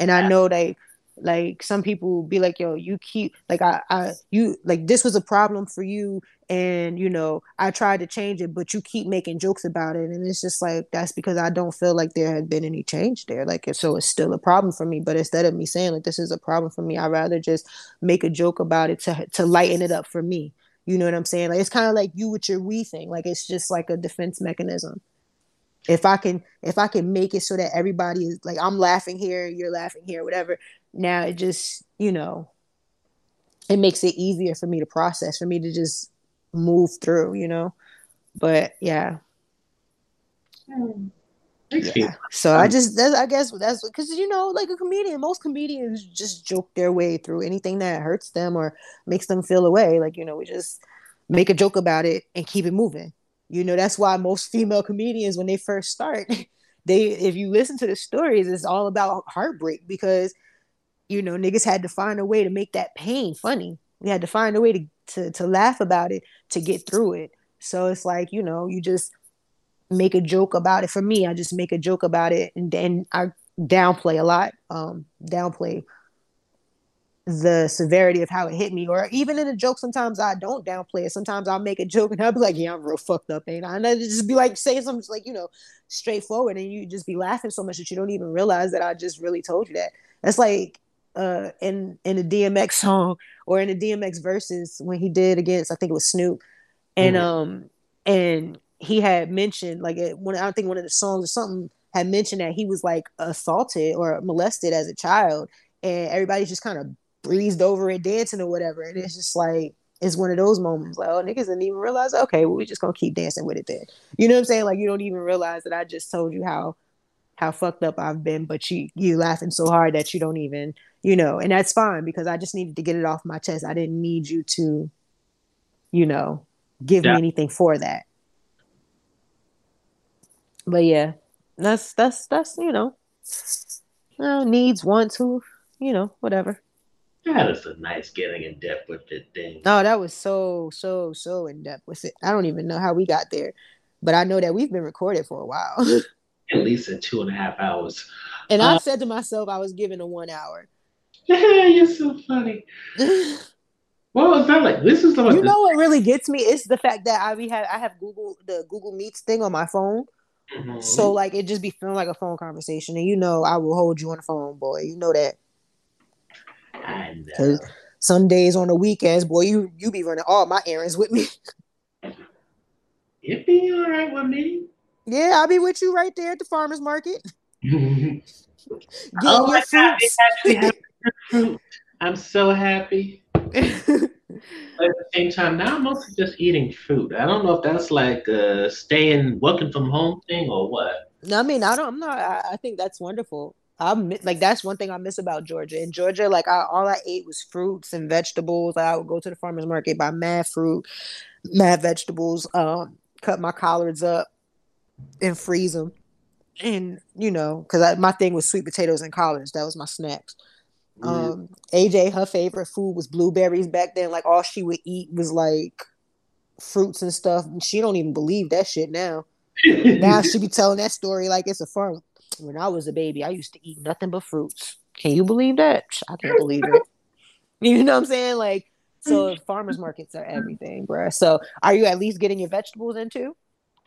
And I know that like some people be like, yo, you keep like I, I you like this was a problem for you and you know i tried to change it but you keep making jokes about it. And it's just like that's because i don't feel like there had been any change there. Like so it's still a problem for me but instead of me saying like this is a problem for me i'd rather just make a joke about it to to lighten it up for me. You know what i'm saying? Like it's kind of like you with your we thing. Like it's just like a defense mechanism. If i can if i can make it so that everybody is like i'm laughing here you're laughing here whatever now it just you know it makes it easier for me to process for me to just move through, you know. But yeah. Hmm. Yeah. So I just that's I guess that's because you know like a comedian most comedians just joke their way through anything that hurts them or makes them feel away like you know we just make a joke about it and keep it moving you know that's why most female comedians when they first start <laughs> they if you listen to the stories it's all about heartbreak because you know niggas had to find a way to make that pain funny we had to find a way to to to laugh about it to get through it. So it's like, you know, you just make a joke about it. For me, I just make a joke about it and then I downplay a lot. Um, downplay the severity of how it hit me. Or even in a joke, sometimes I don't downplay it. Sometimes I'll make a joke and I'll be like, yeah, I'm real fucked up, ain't I? And I just be like saying something like, you know, straightforward and you just be laughing so much that you don't even realize that I just really told you that. That's like uh in in a DMX song or in the DMX Verzuz when he did against I think it was Snoop, and mm-hmm. um and he had mentioned like it, when I don't think one of the songs or something had mentioned that he was like assaulted or molested as a child, and everybody just kind of breezed over it dancing or whatever, and it's just like it's one of those moments like oh niggas didn't even realize okay well we just gonna keep dancing with it then. You know what I'm saying? Like you don't even realize that I just told you how how fucked up I've been, but you you laughing so hard that you don't even, you know, and that's fine because I just needed to get it off my chest. I didn't need you to, you know, give yeah. me anything for that. But yeah, that's that's that's you know, uh, needs want to, you know, whatever. That is a nice getting in depth with it thing. No, that was so so so in depth with it. I don't even know how we got there, but I know that we've been recorded for a while. <laughs> at least in two and a half hours. And uh, I said to myself, I was given a one hour. Yeah, <laughs> you're so funny. what was that like? This is the You know what really gets me? It's the fact that I we have I have Google the Google Meets thing on my phone. Mm-hmm. So like it just be feeling like a phone conversation, and you know I will hold you on the phone, boy. You know that. I know. Some days on the weekends, boy, you you be running all my errands with me. It be all right with me. Yeah, I'll be with you right there at the farmers market. <laughs> Getting oh your fruits. <laughs> fruit. I'm so happy. <laughs> At the same time, now I'm mostly just eating fruit. I don't know if that's like a staying working from home thing or what. No, I mean, I don't. I'm not. I, I think that's wonderful. I'm like that's one thing I miss about Georgia. In Georgia, like I, all I ate was fruits and vegetables. Like, I would go to the farmers market, buy mad fruit, mad vegetables, um, cut my collards up, and freeze them. and you know, because my thing was sweet potatoes and collards. That was my snacks. Um, AJ, her favorite food was blueberries back then. Like all she would eat was like fruits and stuff. And she don't even believe that shit now. now she be <laughs> telling that story like it's a fun. When I was a baby, I used to eat nothing but fruits. Can you believe that? I can't believe it. <laughs> You know what I'm saying? Like, so <laughs> farmers markets are everything, bruh. So, are you at least getting your vegetables into?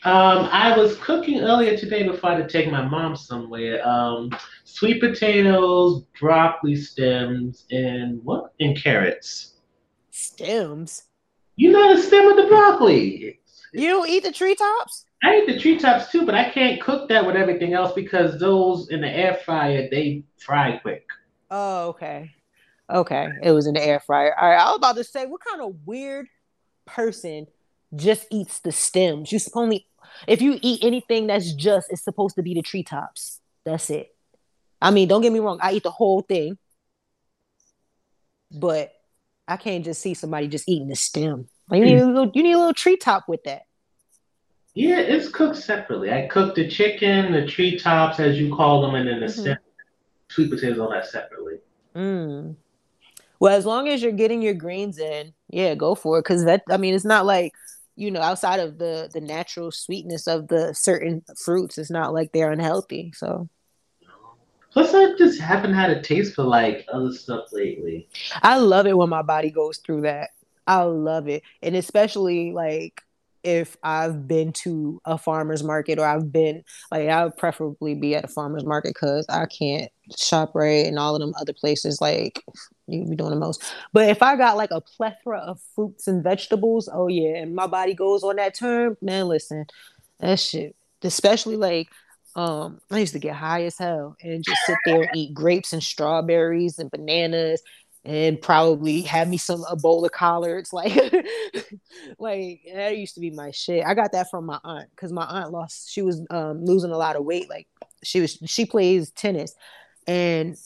Um, I was cooking earlier today before I had to take my mom somewhere. Um, sweet potatoes, broccoli stems, and what? And carrots. Stems. You know the stem of the broccoli. You don't eat the treetops? I eat the treetops too, but I can't cook that with everything else because those in the air fryer they fry quick. Oh, okay. Okay. It was in the air fryer. All right. I was about to say, what kind of weird person just eats the stems? You only if you eat anything that's just it's supposed to be the treetops. That's it. I mean, don't get me wrong, I eat the whole thing. But I can't just see somebody just eating the stem. Like, you need a little you need a little treetop with that. Yeah, it's cooked separately. I cook the chicken, the treetops, as you call them, and then the mm-hmm. stem, sweet potatoes, all that separately. Mm. Well, as long as you're getting your greens in, yeah, go for it. Because that, I mean, it's not like you know, outside of the the natural sweetness of the certain fruits, it's not like they're unhealthy. So. Plus, I just haven't had a taste for like other stuff lately. I love it when my body goes through that. I love it, and especially like if I've been to a farmer's market or I've been like I would preferably be at a farmer's market because I can't shop right and all of them other places like you be doing the most. But if I got like a plethora of fruits and vegetables, oh yeah, and my body goes on that term, man, listen, that shit. Especially like um I used to get high as hell and just sit there and eat grapes and strawberries and bananas and probably have me some a bowl of collards <laughs> like like that used to be my shit. I got that from my aunt because my aunt lost she was um losing a lot of weight like she was she plays tennis and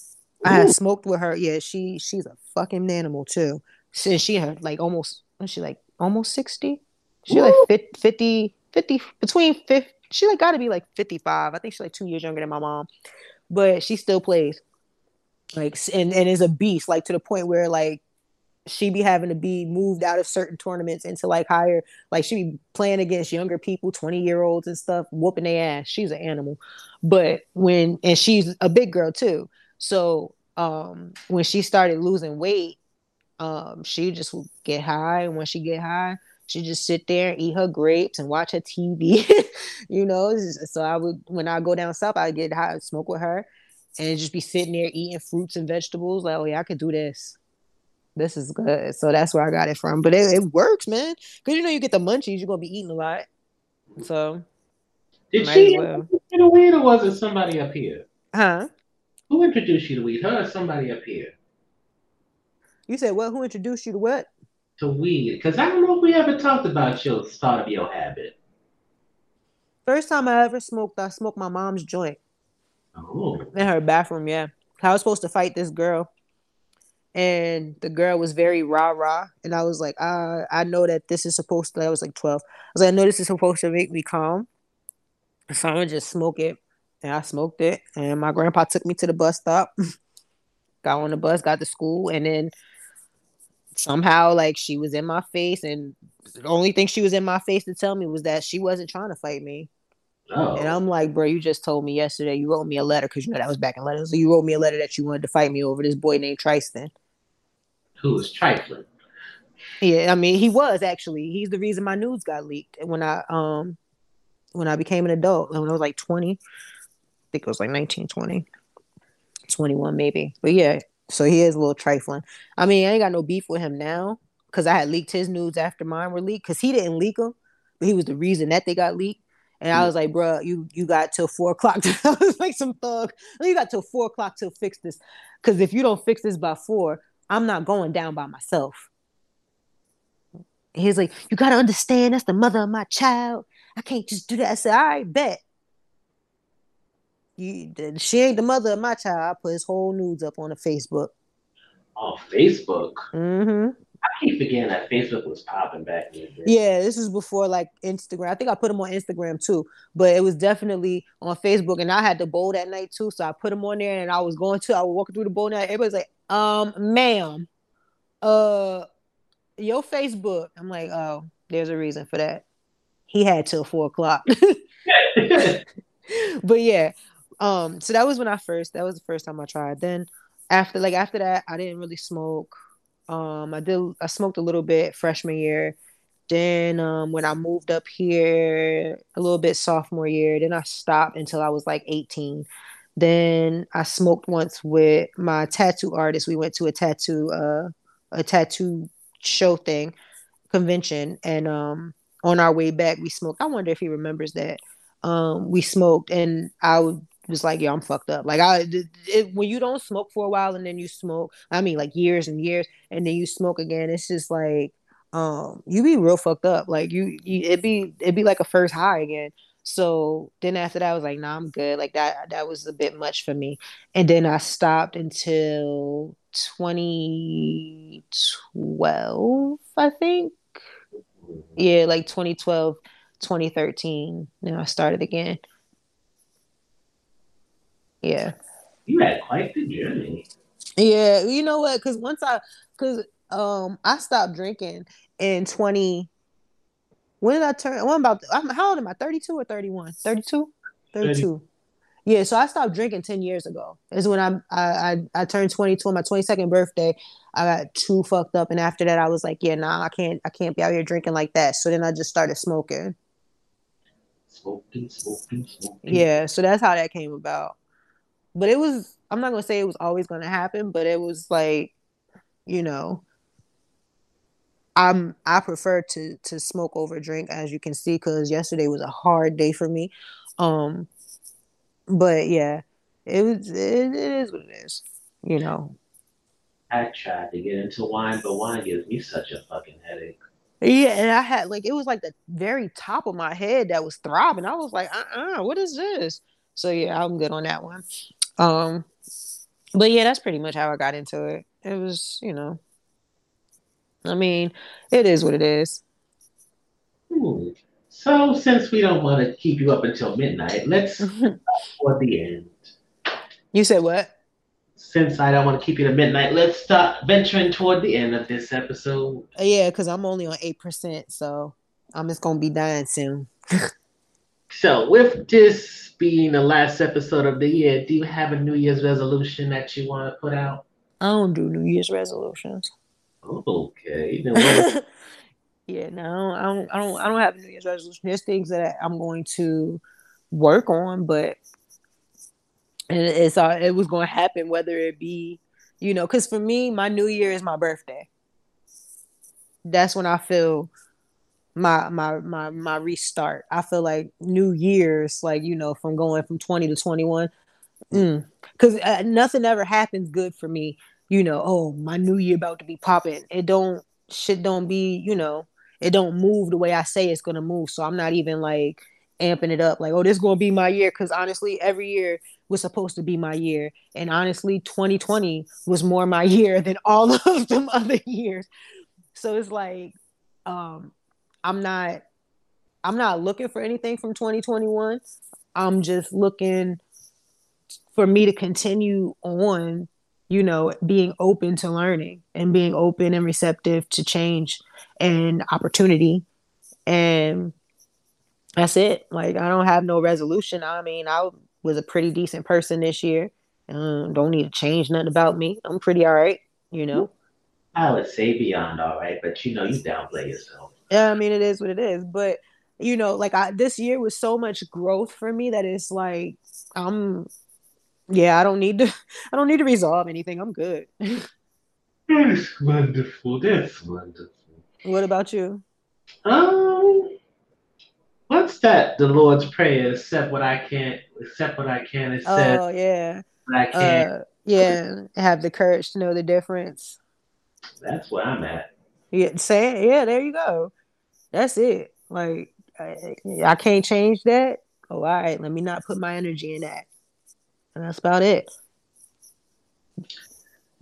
i had smoked with her. Yeah she she's a fucking animal too. Since she had like almost she like almost 60 she like 50 50 between 50 she like got to be like 55 i think she's like two years younger than my mom. But she still plays like and and is a beast like to the point where like she be having to be moved out of certain tournaments into like higher like she be playing against younger people 20 year olds and stuff whooping their ass. She's an animal. But when and she's a big girl too. So um when she started losing weight um she just would get high. And when she get high she just sit there and eat her grapes and watch her tv <laughs> you know so i would when i go down south i get high smoke with her and just be sitting there eating fruits and vegetables. Like, oh yeah, I could do this. This is good. So that's where I got it from. But it, it works, man. Because you know you get the munchies, you're gonna be eating a lot. So did she well. introduce you weed or was it somebody up here? Huh? Who introduced you to weed? Her or somebody up here? You said what? Who introduced you to what? To weed. Because I don't know if we ever talked about your start of your habit. First time I ever smoked, I smoked my mom's joint. Oh. In her bathroom, yeah. I was supposed to fight this girl. And the girl was very rah rah. And I was like, uh, I know that this is supposed to, I was like 12. I was like, I know this is supposed to make me calm. So I'm to just smoke it. And I smoked it. And my grandpa took me to the bus stop. <laughs> got on the bus, got to school. And then somehow, like, she was in my face. And the only thing she was in my face to tell me was that she wasn't trying to fight me. Oh. And I'm like, bro, you just told me yesterday you wrote me a letter because you know that was back in letters. So you wrote me a letter that you wanted to fight me over this boy named Tristan. Who was trifling? Yeah, I mean he was actually. He's the reason my news got leaked when I um when I became an adult. When I was like 20. I think it was like 19, 20. 21 maybe. But yeah, so he is a little trifling. I mean, I ain't got no beef with him now because I had leaked his news after mine were leaked because he didn't leak them, but he was the reason that they got leaked. And I was like, bro, you you got till four o'clock. To, <laughs> I was like some thug. You got till four o'clock to fix this. Cause if you don't fix this by four, I'm not going down by myself. He's like, you gotta understand that's the mother of my child. I can't just do that. I said, all right, bet. You, she ain't the mother of my child. I put his whole nudes up on the Facebook. On Facebook. Mm-hmm. I keep forgetting that Facebook was popping back in the day. Yeah, this is before like Instagram. I think I put them on Instagram too, but it was definitely on Facebook. And I had the bowl that night too, so I put them on there. And I was going to, I was walking through the bowl night. Everybody's like, "Um, ma'am, uh, your Facebook." I'm like, "Oh, there's a reason for that." He had till four o'clock. <laughs> but yeah, um, so that was when I first. That was the first time I tried. Then after, like after that, I didn't really smoke. Um, I did. I smoked a little bit freshman year. Then um, when I moved up here, a little bit sophomore year. Then I stopped until I was like 18. Then I smoked once with my tattoo artist. We went to a tattoo uh, a tattoo show thing convention, and um, on our way back we smoked. I wonder if he remembers that. Um, we smoked, and I was like, "Yo, I'm fucked up." Like I, it, it, when you don't smoke for a while and then you smoke, I mean, like years and years, and then you smoke again, it's just like, um, you be real fucked up. Like you, you it be it be like a first high again. So then after that, I was like, "Nah, I'm good." Like that, that was a bit much for me. And then I stopped until 2012, I think. Yeah, like 2012, 2013. Then I started again. Yeah. You had quite the journey. Yeah, you know what? Because once I, because um, I stopped drinking in 20. When did I turn? What about? I'm, how old am I? 32 or 31? 32? 32. 30. Yeah, so I stopped drinking 10 years ago. Is when I, I I I turned 22 on my 22nd birthday. I got too fucked up, and after that, I was like, yeah, nah, I can't I can't be out here drinking like that. So then I just started smoking. Smoking, smoking, smoking. Yeah, so that's how that came about but it was i'm not gonna say it was always gonna happen but it was like you know i'm i prefer to to smoke over drink as you can see because yesterday was a hard day for me um but yeah it was it, it is what it is you know i tried to get into wine but wine gives me such a fucking headache yeah, and I had like it was like the very top of my head that was throbbing. I was like, uh uh-uh, uh, what is this? So yeah, I'm good on that one. Um, but yeah, that's pretty much how I got into it. It was, you know, I mean, it is what it is. So, since we don't want to keep you up until midnight, let's <laughs> for the end. You said what? Since I don't want to keep you to midnight, let's start venturing toward the end of this episode. Uh, yeah, because I'm only on eight percent, so I'm just gonna be dying soon. <laughs> so, with this being the last episode of the year, do you have a New Year's resolution that you want to put out? I don't do New Year's resolutions. Okay. <laughs> yeah, no, I don't. I don't. I don't have a New Year's resolution. There's things that I'm going to work on, but and it's uh, it was going to happen whether it be, you know, because for me, my New Year is my birthday. That's when I feel my my my my restart. I feel like New Year's, like you know, from going from twenty to twenty one, because mm. uh, nothing ever happens good for me. You know, oh my New Year about to be popping. It don't shit don't be you know it don't move the way I say it's gonna move. So I'm not even like amping it up like oh this gonna be my year because honestly every year was supposed to be my year and honestly 2020 was more my <laughs> year than all of them <laughs> other years so it's like um I'm not I'm not looking for anything from 2021. I'm just looking for me to continue on, you know, being open to learning and being open and receptive to change and opportunity. And that's it. Like I don't have no resolution. I mean, I was a pretty decent person this year. Um, don't need to change nothing about me. I'm pretty all right, you know. I would say beyond all right, but you know, you downplay yourself. Yeah, I mean it is what it is. But you know, like I this year was so much growth for me that it's like I'm yeah, I don't need to <laughs> I don't need to resolve anything. I'm good. That's wonderful. That's wonderful. What about you? Um what's that? The Lord's Prayer, accept what I can't, accept what I can accept. Oh yeah. I can't. Uh, yeah, have the courage to know the difference. That's where I'm at. Yeah, say yeah, there you go. That's it. Like I, I can't change that. Oh, all right. Let me not put my energy in that. And that's about it.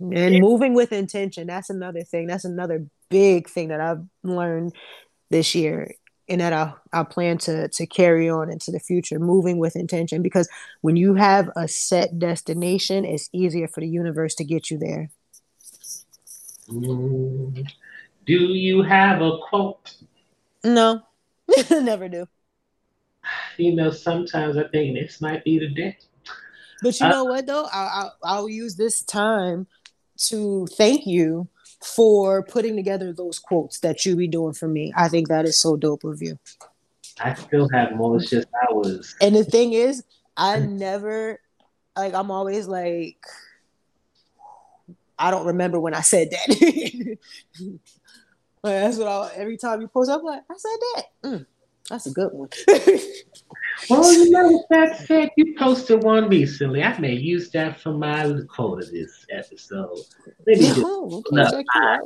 And moving with intention. That's another thing. That's another big thing that I've learned this year and that I, I plan to to carry on into the future, moving with intention. Because when you have a set destination, it's easier for the universe to get you there. Mm. Do you have a quote? No, <laughs> never do. You know, sometimes I think this might be the day. But you uh, know what though? I, I I'll use this time to thank you for putting together those quotes that you be doing for me. I think that is so dope of you. I still have more. It's just I was. And the thing is, I <laughs> never like. I'm always like, I don't remember when I said that. <laughs> that's what I. Every time you post, I'm like, I said that. Mm, that's a good one. <laughs> well, you know, that said, you posted one recently. I may use that for my quote of this episode. Let me, oh, okay, my,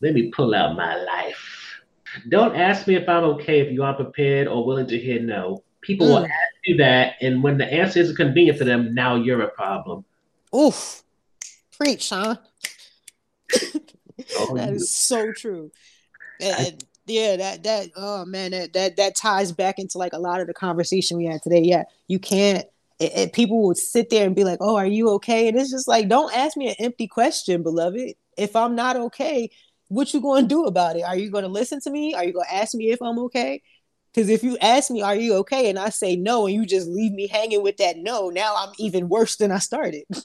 let me pull out my life. Don't ask me if I'm okay if you aren't prepared or willing to hear no. People mm. will ask you that, and when the answer isn't convenient for them, now you're a problem. Oof. Preach, huh? <laughs> oh, that is so true. And, yeah, that that oh man, that that that ties back into like a lot of the conversation we had today. Yeah, you can't. It, it, people would sit there and be like, "Oh, are you okay?" And it's just like, don't ask me an empty question, beloved. If I'm not okay, what you going to do about it? Are you going to listen to me? Are you going to ask me if I'm okay? Because if you ask me, "Are you okay?" and I say no, and you just leave me hanging with that no, now I'm even worse than I started. Yeah,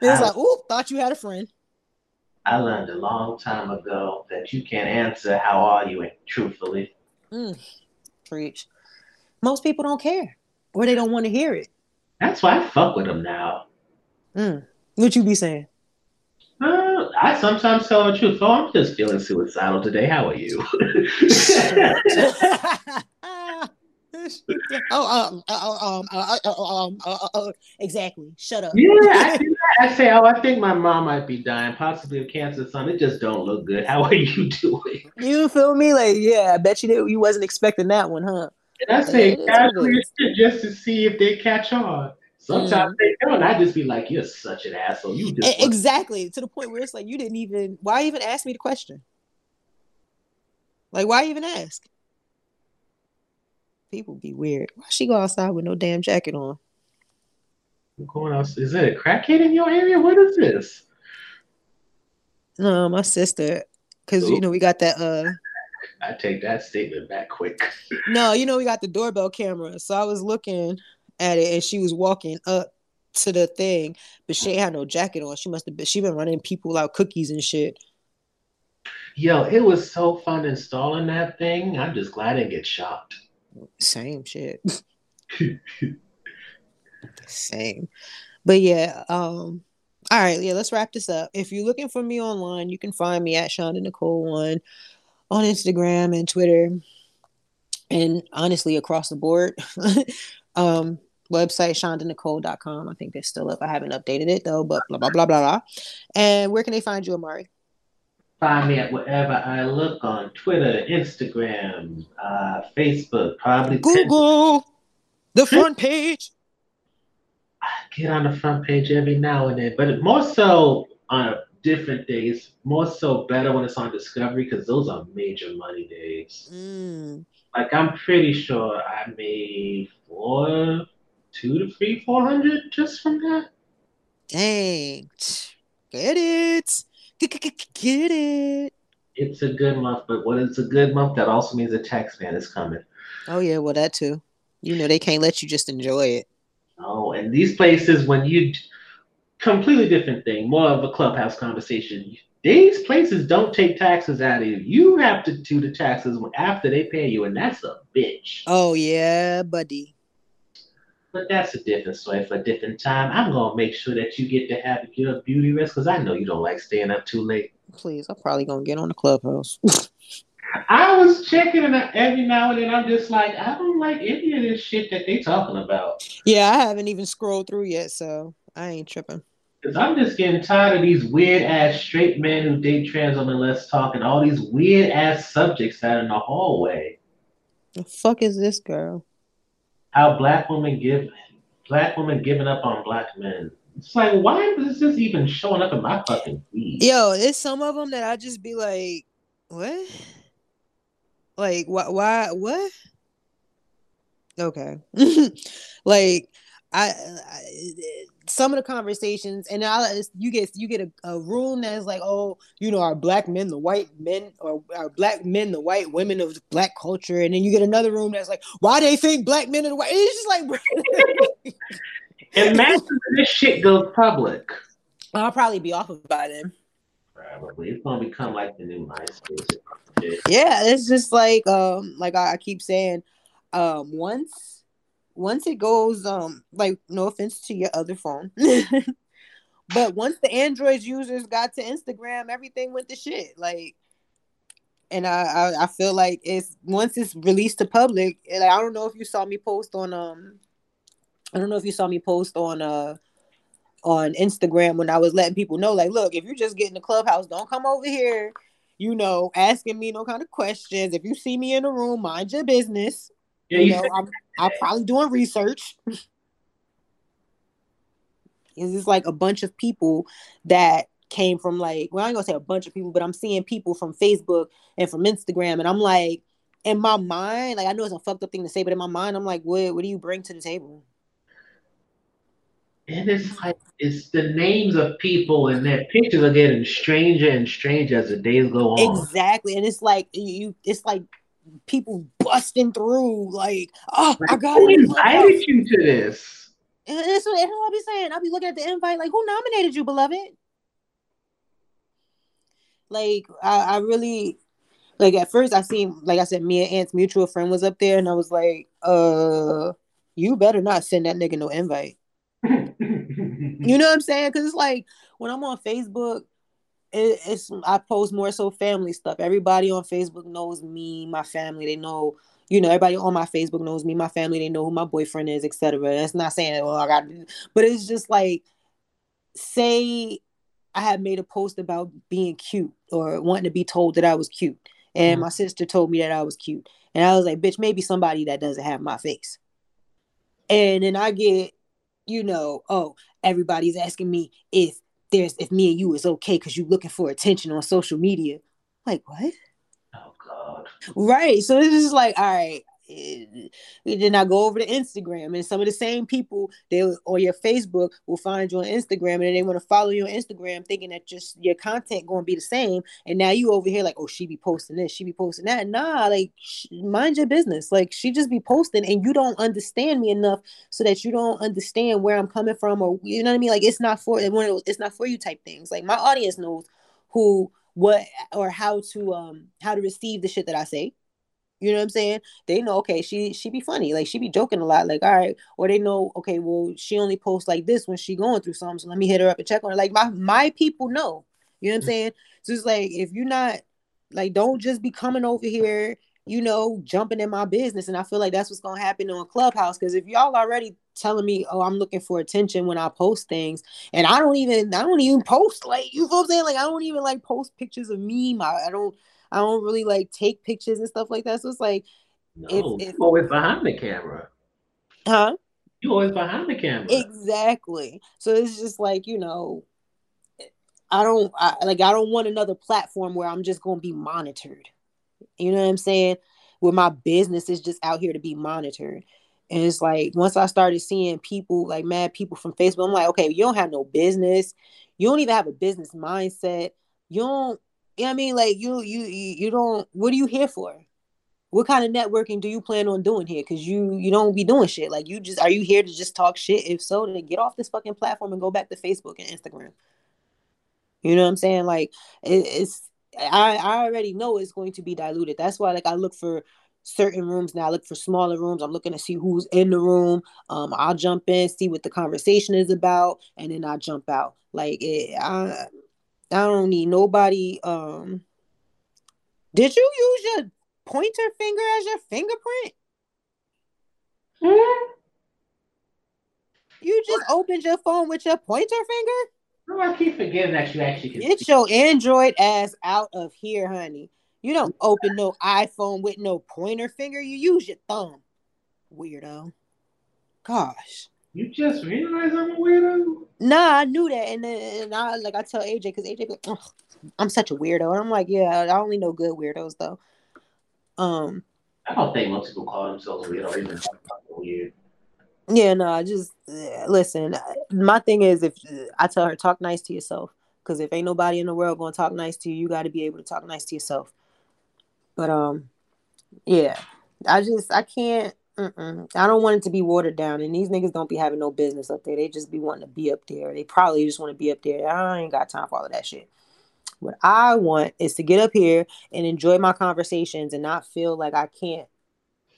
it's I, like, "Oop, thought you had a friend." I learned a long time ago that you can't answer how are you truthfully. Mm, preach. Most people don't care or they don't want to hear it. That's why I fuck with them now. Mm. What you be saying? Uh, I sometimes tell the truth. Oh, I'm just feeling suicidal today. How are you? <laughs> <laughs> <laughs> <laughs> oh, um, uh, uh, um, uh, um, exactly. Shut up. Yeah, I, <laughs> I, say, oh, I think my mom might be dying, possibly of cancer. Son, it just don't look good. How are you <laughs> doing? You feel me? Like, yeah, I bet you did, you wasn't expecting that one, huh? And I say, casually just to see if they catch on. Sometimes mm. they don't. I just be like, "You're such an asshole." You just exactly to the point where it's like you didn't even. Why even ask me the question? Like, why even ask? People be weird. Why she go outside with no damn jacket on? going else? Is it a crackhead in your area? What is this? No, my sister. Cause you know we got that. uh I take that statement back quick. <laughs> no, you know we got the doorbell camera, so I was looking at it, and she was walking up to the thing, but she ain't had no jacket on. She must have been. She been running people out cookies and shit. Yo, it was so fun installing that thing. I'm just glad I didn't get shocked. Same shit. <laughs> Same. But yeah, um, all right, yeah, let's wrap this up. If you're looking for me online, you can find me at Shonda Nicole One on Instagram and Twitter, and honestly across the board. <laughs> um, website shondanicole.com. I think they're still up. I haven't updated it though, but blah blah blah blah blah. And where can they find you, Amari? Find me at wherever I look on Twitter, Instagram, uh, Facebook, probably Google, 10- the front page. I get on the front page every now and then, but more so on different days. More so better when it's on Discovery because those are major money days. Mm. Like I'm pretty sure I made four, two to three, four hundred just from that. Dang, get it. Get it. It's a good month, but what is a good month? That also means a tax man is coming. Oh yeah, well that too. You know they can't let you just enjoy it. Oh, and these places when you completely different thing, more of a clubhouse conversation. These places don't take taxes out of you. You have to do the taxes after they pay you, and that's a bitch. Oh yeah, buddy. But that's a different story for a different time. I'm gonna make sure that you get to have your beauty rest because I know you don't like staying up too late. Please, I'm probably gonna get on the clubhouse. <laughs> I was checking and every now and then I'm just like, I don't like any of this shit that they talking about. Yeah, I haven't even scrolled through yet, so I ain't tripping. Cause I'm just getting tired of these weird ass straight men who date trans women. Let's talk and all these weird ass subjects that are in the hallway. The fuck is this girl? How black women give black women giving up on black men. It's like, why is this even showing up in my fucking feed? Yo, it's some of them that I just be like, what? Like, why? Why? What? Okay. <laughs> like, I, I, some of the conversations, and I, you get you get a, a room that's like, oh, you know, our black men, the white men, or our black men, the white women of black culture, and then you get another room that's like, why they think black men are the white? It's just like. <laughs> Imagine this shit goes public. I'll probably be off of it by then. Probably. It's gonna become like the new MySpace. Yeah, it's just like um like I, I keep saying, um once once it goes um like no offense to your other phone. <laughs> but once the Android users got to Instagram, everything went to shit. Like and I, I, I feel like it's once it's released to public, and I don't know if you saw me post on um I don't know if you saw me post on uh on Instagram when I was letting people know, like, look, if you're just getting the clubhouse, don't come over here, you know, asking me no kind of questions. If you see me in the room, mind your business. Yeah, you, know, I'm, I'm probably doing research. <laughs> Is this like a bunch of people that came from like, well, I ain't gonna say a bunch of people, but I'm seeing people from Facebook and from Instagram, and I'm like, in my mind, like I know it's a fucked up thing to say, but in my mind, I'm like, what what do you bring to the table? and it's like it's the names of people and their pictures are getting stranger and stranger as the days go on. Exactly, and it's like you, it's like people busting through. Like, oh, like, I got who invited you to this? And that's what I'll be saying. I'll be looking at the invite, like, who nominated you, beloved? Like, I, I really, like, at first I seen, like I said, me and Ant's mutual friend was up there, and I was like, uh, you better not send that nigga no invite. <laughs> you know what I'm saying? Because it's like when I'm on Facebook, it, it's I post more so family stuff. Everybody on Facebook knows me, my family. They know, you know, everybody on my Facebook knows me, my family. They know who my boyfriend is, etc. That's not saying, well, I got, but it's just like, say, I had made a post about being cute or wanting to be told that I was cute, and mm-hmm. my sister told me that I was cute, and I was like, bitch, maybe somebody that doesn't have my face. And then I get you know, oh, everybody's asking me if there's if me and you is okay because you're looking for attention on social media. Like what? Oh God. Right. So it's just like, all right, then I go over to Instagram, and some of the same people they or your Facebook will find you on Instagram, and they want to follow you on Instagram, thinking that just your content going to be the same. And now you over here like, oh, she be posting this, she be posting that. Nah, like mind your business. Like she just be posting, and you don't understand me enough so that you don't understand where I'm coming from, or you know what I mean. Like it's not for one of those, it's not for you type things. Like my audience knows who what or how to um how to receive the shit that I say you know what I'm saying? They know, okay, she she be funny, like she be joking a lot, like all right, or they know, okay, well, she only posts like this when she going through something, so let me hit her up and check on her. Like my my people know, you know what I'm mm. saying? So it's like if you're not like, don't just be coming over here, you know, jumping in my business, and I feel like that's what's gonna happen on a Clubhouse because if y'all already telling me, oh, I'm looking for attention when I post things, and I don't even I don't even post like you know what I'm saying, like I don't even like post pictures of me, my I don't I don't really like take pictures and stuff like that. So it's like, no, if, if, always behind the camera, huh? You always behind the camera, exactly. So it's just like you know, I don't I, like I don't want another platform where I'm just going to be monitored. You know what I'm saying? Where my business is just out here to be monitored. And it's like once I started seeing people like mad people from Facebook, I'm like, okay, you don't have no business. You don't even have a business mindset. You don't you know what I mean? Like you you you don't what are you here for? What kind of networking do you plan on doing here? Cause you you don't be doing shit. Like you just are you here to just talk shit? If so, then get off this fucking platform and go back to Facebook and Instagram. You know what I'm saying? Like it, it's I I already know it's going to be diluted. That's why like I look for certain rooms now. I look for smaller rooms. I'm looking to see who's in the room. Um, I'll jump in, see what the conversation is about, and then I jump out. Like it, I I don't need nobody. Um, did you use your pointer finger as your fingerprint? Hmm? You just what? opened your phone with your pointer finger? No, I keep forgetting that you actually can. Get your Android ass out of here, honey. You don't open no iPhone with no pointer finger. You use your thumb. Weirdo. Gosh. You just realized I'm a weirdo? Nah, I knew that, and then and I like I tell AJ because AJ, like, "Ugh, I'm such a weirdo, and I'm like, yeah, I only know good weirdos though. Um, I don't think most people call themselves weird or even weird. yeah, no, I just uh, listen. My thing is, if I tell her talk nice to yourself, because if ain't nobody in the world gonna talk nice to you, you got to be able to talk nice to yourself. But um, yeah, I just I can't. Mm-mm. I don't want it to be watered down, and these niggas don't be having no business up there. They just be wanting to be up there. They probably just want to be up there. I ain't got time for all of that shit. What I want is to get up here and enjoy my conversations and not feel like I can't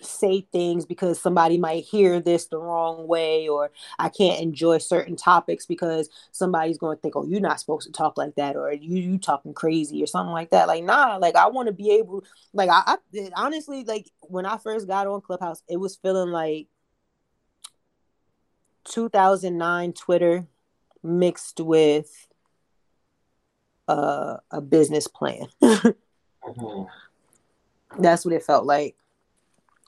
say things because somebody might hear this the wrong way or I can't enjoy certain topics because somebody's going to think, "Oh, you're not supposed to talk like that," or "You you talking crazy" or something like that. Like, nah, like I want to be able, like I, I honestly like when I first got on Clubhouse, it was feeling like 2009 Twitter mixed with uh, a business plan. <laughs> Mhm. That's what it felt like.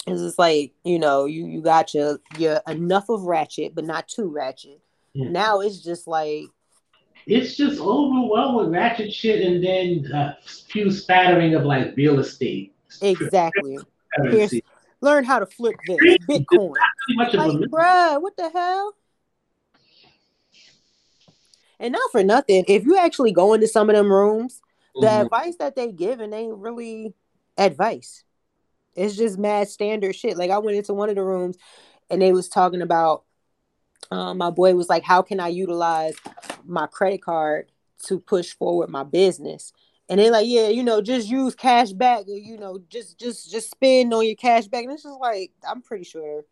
It's just like you know, you you got your your enough of ratchet, but not too ratchet. Yeah. Now it's just like It's just overwhelmed with ratchet shit and then a few spattering of like real estate. exactly learn how to flip this Bitcoin. Much Like, bruh, what the hell? And not for nothing, if you actually go into some of them rooms, the Mhm. advice that they give and ain't really advice. It's just mad standard shit. Like I went into one of the rooms and they was talking about um, my boy was like, How can I utilize my credit card to push forward my business? And they're like, Yeah, you know, just use cash back or you know, just just just spend on your cash back. And it's just like, I'm pretty sure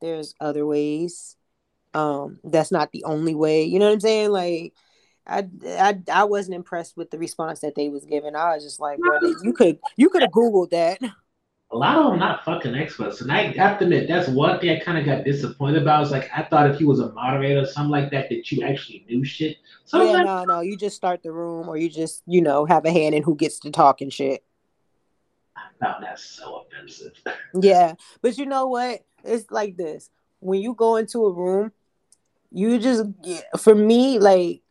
there's other ways. Um, that's not the only way. You know what I'm saying? Like I, I I wasn't impressed with the response that they was giving. I was just like, you could you could have googled that. <laughs> a lot of them not fucking experts. And I have to admit, that's one thing I kind of got disappointed about. It's like I thought if you was a moderator or something like that, that you actually knew shit. So yeah, like, no, no, you just start the room, or you just you know have a hand in who gets to talk and shit. I found that so offensive. <laughs> Yeah, but you know what? It's like this: when you go into a room, you just for me like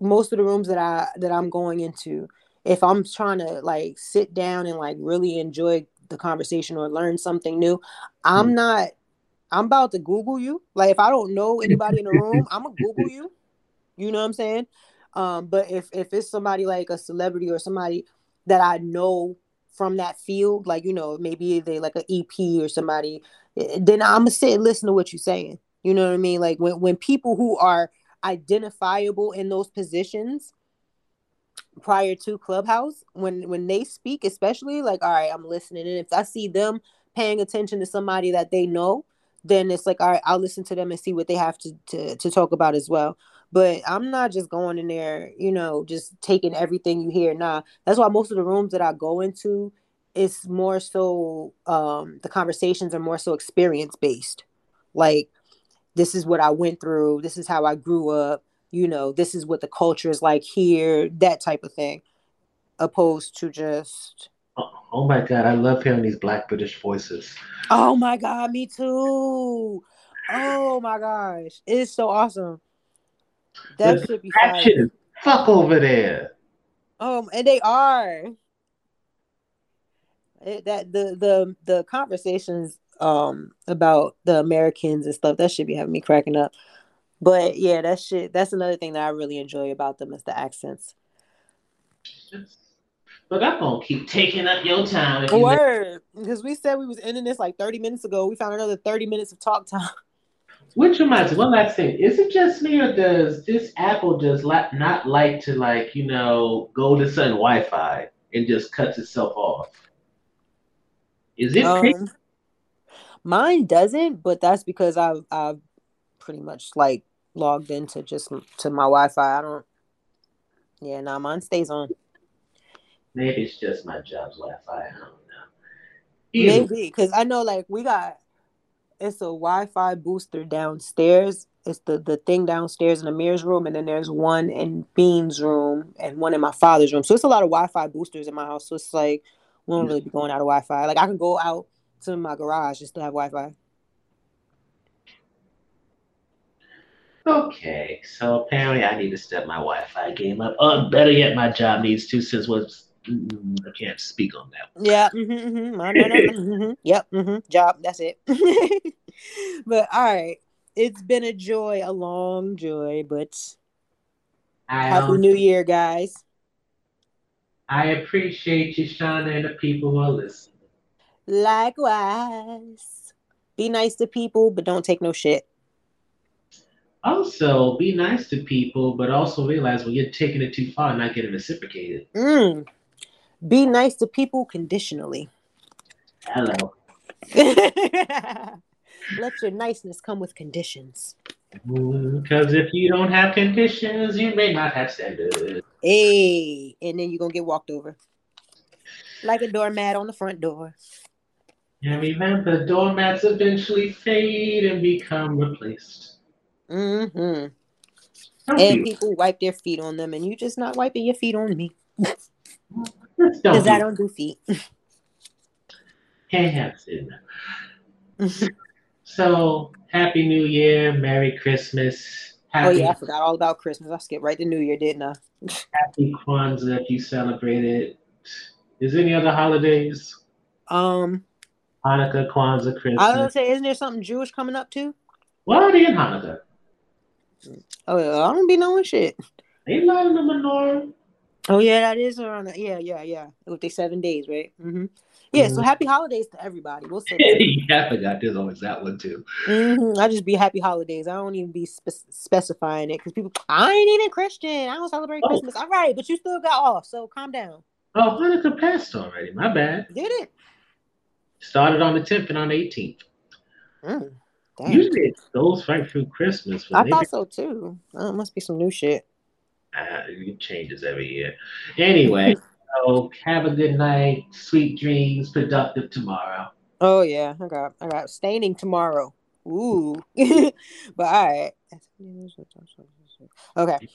most of the rooms that I that I'm going into, if I'm trying to like sit down and like really enjoy the conversation or learn something new, I'm Hmm. not. I'm about to Google you. Like if I don't know anybody in the room, <laughs> I'm gonna Google you. You know what I'm saying? Um, but if if it's somebody like a celebrity or somebody that I know from that field, like you know, maybe they like an EP or somebody, eh, then I'm gonna sit and listen to what you're saying. You know what I mean? Like when when people who are identifiable in those positions prior to Clubhouse, when when they speak, especially like, all right, I'm listening, and if I see them paying attention to somebody that they know, then it's like, all right, I'll listen to them and see what they have to to, to talk about as well. But I'm not just going in there, you know, just taking everything you hear. Nah, that's why most of the rooms that I go into, it's more so um, the conversations are more so experience based. Like, this is what I went through. This is how I grew up. You know, this is what the culture is like here. That type of thing, opposed to just Oh, oh my god, I love hearing these black British voices. Oh my god, me too. Oh my gosh, it's so awesome. That The should be That fire. shit is fuck over there. Um, and they are. It, that the the the conversations um about the Americans and stuff that should be having me cracking up. But yeah, that shit. That's another thing that I really enjoy about them is the accents. But I'm gonna keep taking up your time. You Word, because we said we was ending this like thirty minutes ago. We found another thirty minutes of talk time. Which reminds me, one last thing. Is it just me or does this Apple just not like to like, you know, go to certain Wi-Fi and just cuts itself off? Is it? Um, mine doesn't, but that's because I've I've pretty much like logged into just to my Wi-Fi. I don't. Yeah, no, mine stays on. Maybe it's just my job's Wi-Fi. I don't know. Either Maybe because I know like we got it's a Wi-Fi booster downstairs. It's the the thing downstairs in Amir's room, and then there's one in Bean's room and one in my father's room. So it's a lot of Wi-Fi boosters in my house. So it's like we don't really be going out of Wi-Fi. Like I can go out to my garage and still have Wi-Fi. Okay, so apparently I need to step my Wi-Fi game up. Or better yet, my job needs to, since what's mm, I can't speak on that. Yeah. Mm-hmm, mm-hmm, no, no, no, <laughs> mm-hmm, yep. Mm-hmm, job. That's it. <laughs> but all right, it's been a joy, a long joy. But happy New Year, guys. I appreciate you, Shauna, and the people who are listening. Likewise. Be nice to people, but don't take no shit. Also, be nice to people, but also realize when you're taking it too far, not getting reciprocated. Mm. Be nice to people conditionally. Hello. <laughs> Let your niceness come with conditions. Because if you don't have conditions, you may not have standards. Hey, and then you're gonna get walked over. Like a doormat on the front door. And remember, doormats eventually fade and become replaced. Mm-hmm. Don't And you- people wipe their feet on them, and you just not wiping your feet on me. Because I do- don't do feet. Can't have it. So, Happy New Year, Merry Christmas, oh yeah, I forgot all about Christmas. I skipped right to New Year, didn't I? <laughs> happy Kwanzaa if you celebrate it. Is there any other holidays? Um, Hanukkah, Kwanzaa, Christmas. I was Christmas. gonna say, isn't there something Jewish coming up too? They in Hanukkah? Oh, I don't be knowing shit. They lighting the menorah. Oh yeah, that is around. The, yeah, yeah, yeah. With the seven days, right? Mm-hmm. Yeah. So Mhm. happy holidays to everybody. We'll say. <laughs> that. yeah, I forgot there's always that one too. hmm I just be happy holidays. I don't even be spe- specifying it because people. I ain't even Christian. I don't celebrate Oh. Christmas. All right, but you still got off, so calm down. Oh, Hanukkah passed already. My bad. Did it? Started on the 10th and on the 18th. Mm, dang. Usually it goes right through Christmas. I thought so too. Oh, it must be some new shit. uh, it changes every year. Anyway, <laughs> so have a good night, sweet dreams, productive tomorrow. Oh yeah, I got I got staining tomorrow. Ooh, <laughs> but all right. Okay.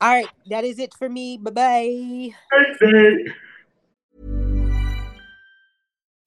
All right, that is it for me. Bye bye.